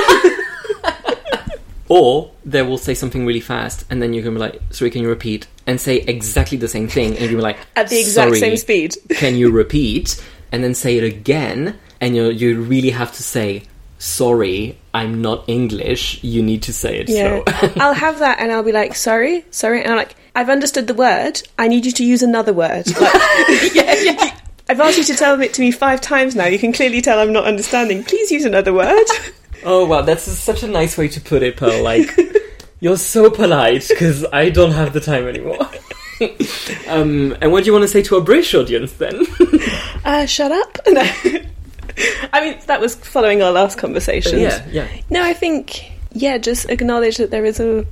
Or they will say something really fast, and then you're gonna be like, sorry, can you repeat? And say exactly the same thing, and you're be like, At the exact "Sorry, same speed. can you repeat? And then say it again, and you you really have to say, sorry, I'm not English. You need to say it Yeah. slow. I'll have that and I'll be like, sorry, sorry. And I'm like, I've understood the word. I need you to use another word. Like, yeah, yeah. I've asked you to tell it to me five times now. You can clearly tell I'm not understanding. Please use another word. Oh wow, that's such a nice way to put it, Perle. Like, you're so polite because I don't have the time anymore. um, and what do you want to say to our British audience then? Uh, shut up. No. I mean, that was following our last conversation. yeah, yeah. No, I think yeah, just acknowledge that there is a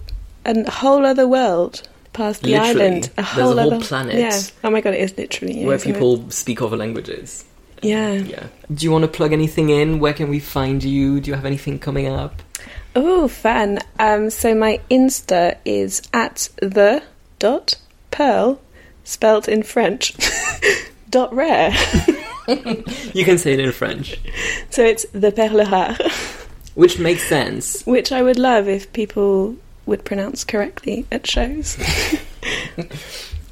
a whole other world past the Literally. island. A There's whole a whole other planet. Yeah. Oh my god, it is literally yeah, Where isn't it? people speak other languages. Yeah. Yeah. Do you want to plug anything in? Where can we find you? Do you have anything coming up? Oh, fun. Um, so my Insta is at the dot pearl, spelt in French. dot rare. You can say it in French, So it's the perle rare, which makes sense. which I would love if people would pronounce correctly at shows.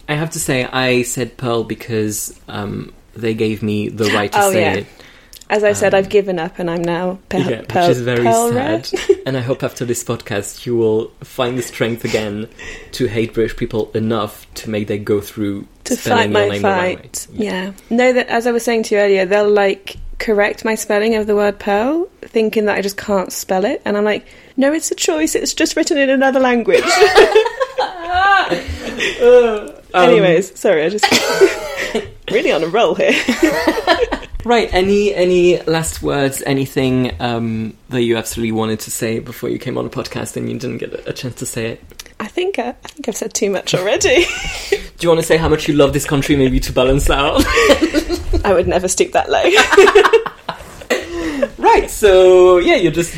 I have to say, I said pearl because um, they gave me the right to Oh, say yeah. it. As I said, Um, I've given up and I'm now per- yeah, pearl, which is very sad. and I hope after this podcast you will find the strength again to hate British people enough to make them go through to spelling fight my name the right fight. way. Yeah. No, that as I was saying to you earlier, they'll like correct my spelling of the word pearl, thinking that I just can't spell it, and I'm like, no, it's a choice. It's just written in another language. Um, Anyways, sorry, I just really on a roll here. Right. Any any last words? Anything um, that you absolutely wanted to say before you came on the podcast and you didn't get a, a chance to say it? I think uh, I think I've said too much already. Do you want to say how much you love this country, maybe to balance out? I would never stoop that low. right. So yeah, you're just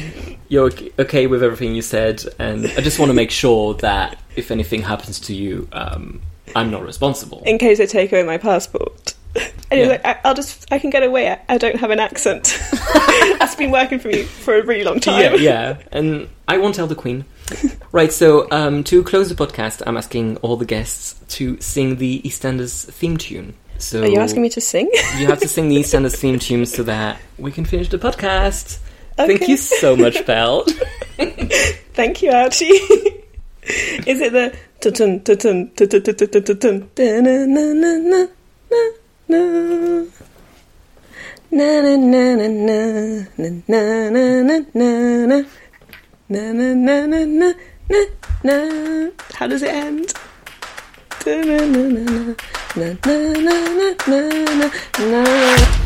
you're ok- okay with everything you said, and I just want to make sure that if anything happens to you, um, I'm not responsible. in case they take away my passport. And Yeah. like, I, I'll just, I can get away. I, I don't have an accent. That's been working for me for a really long time. Yeah, yeah, and I won't tell the Queen. right, so um, to close the podcast, I'm asking all the guests to sing the EastEnders theme tune. So Are you asking me to sing? you have to sing the EastEnders theme tune so that we can finish the podcast. Thank you so much, Belle. Thank you, Archie. Is it the na na na na na na na na na na na na na na na na na na How does it end? Da-na-na-na-na, na na na na na na na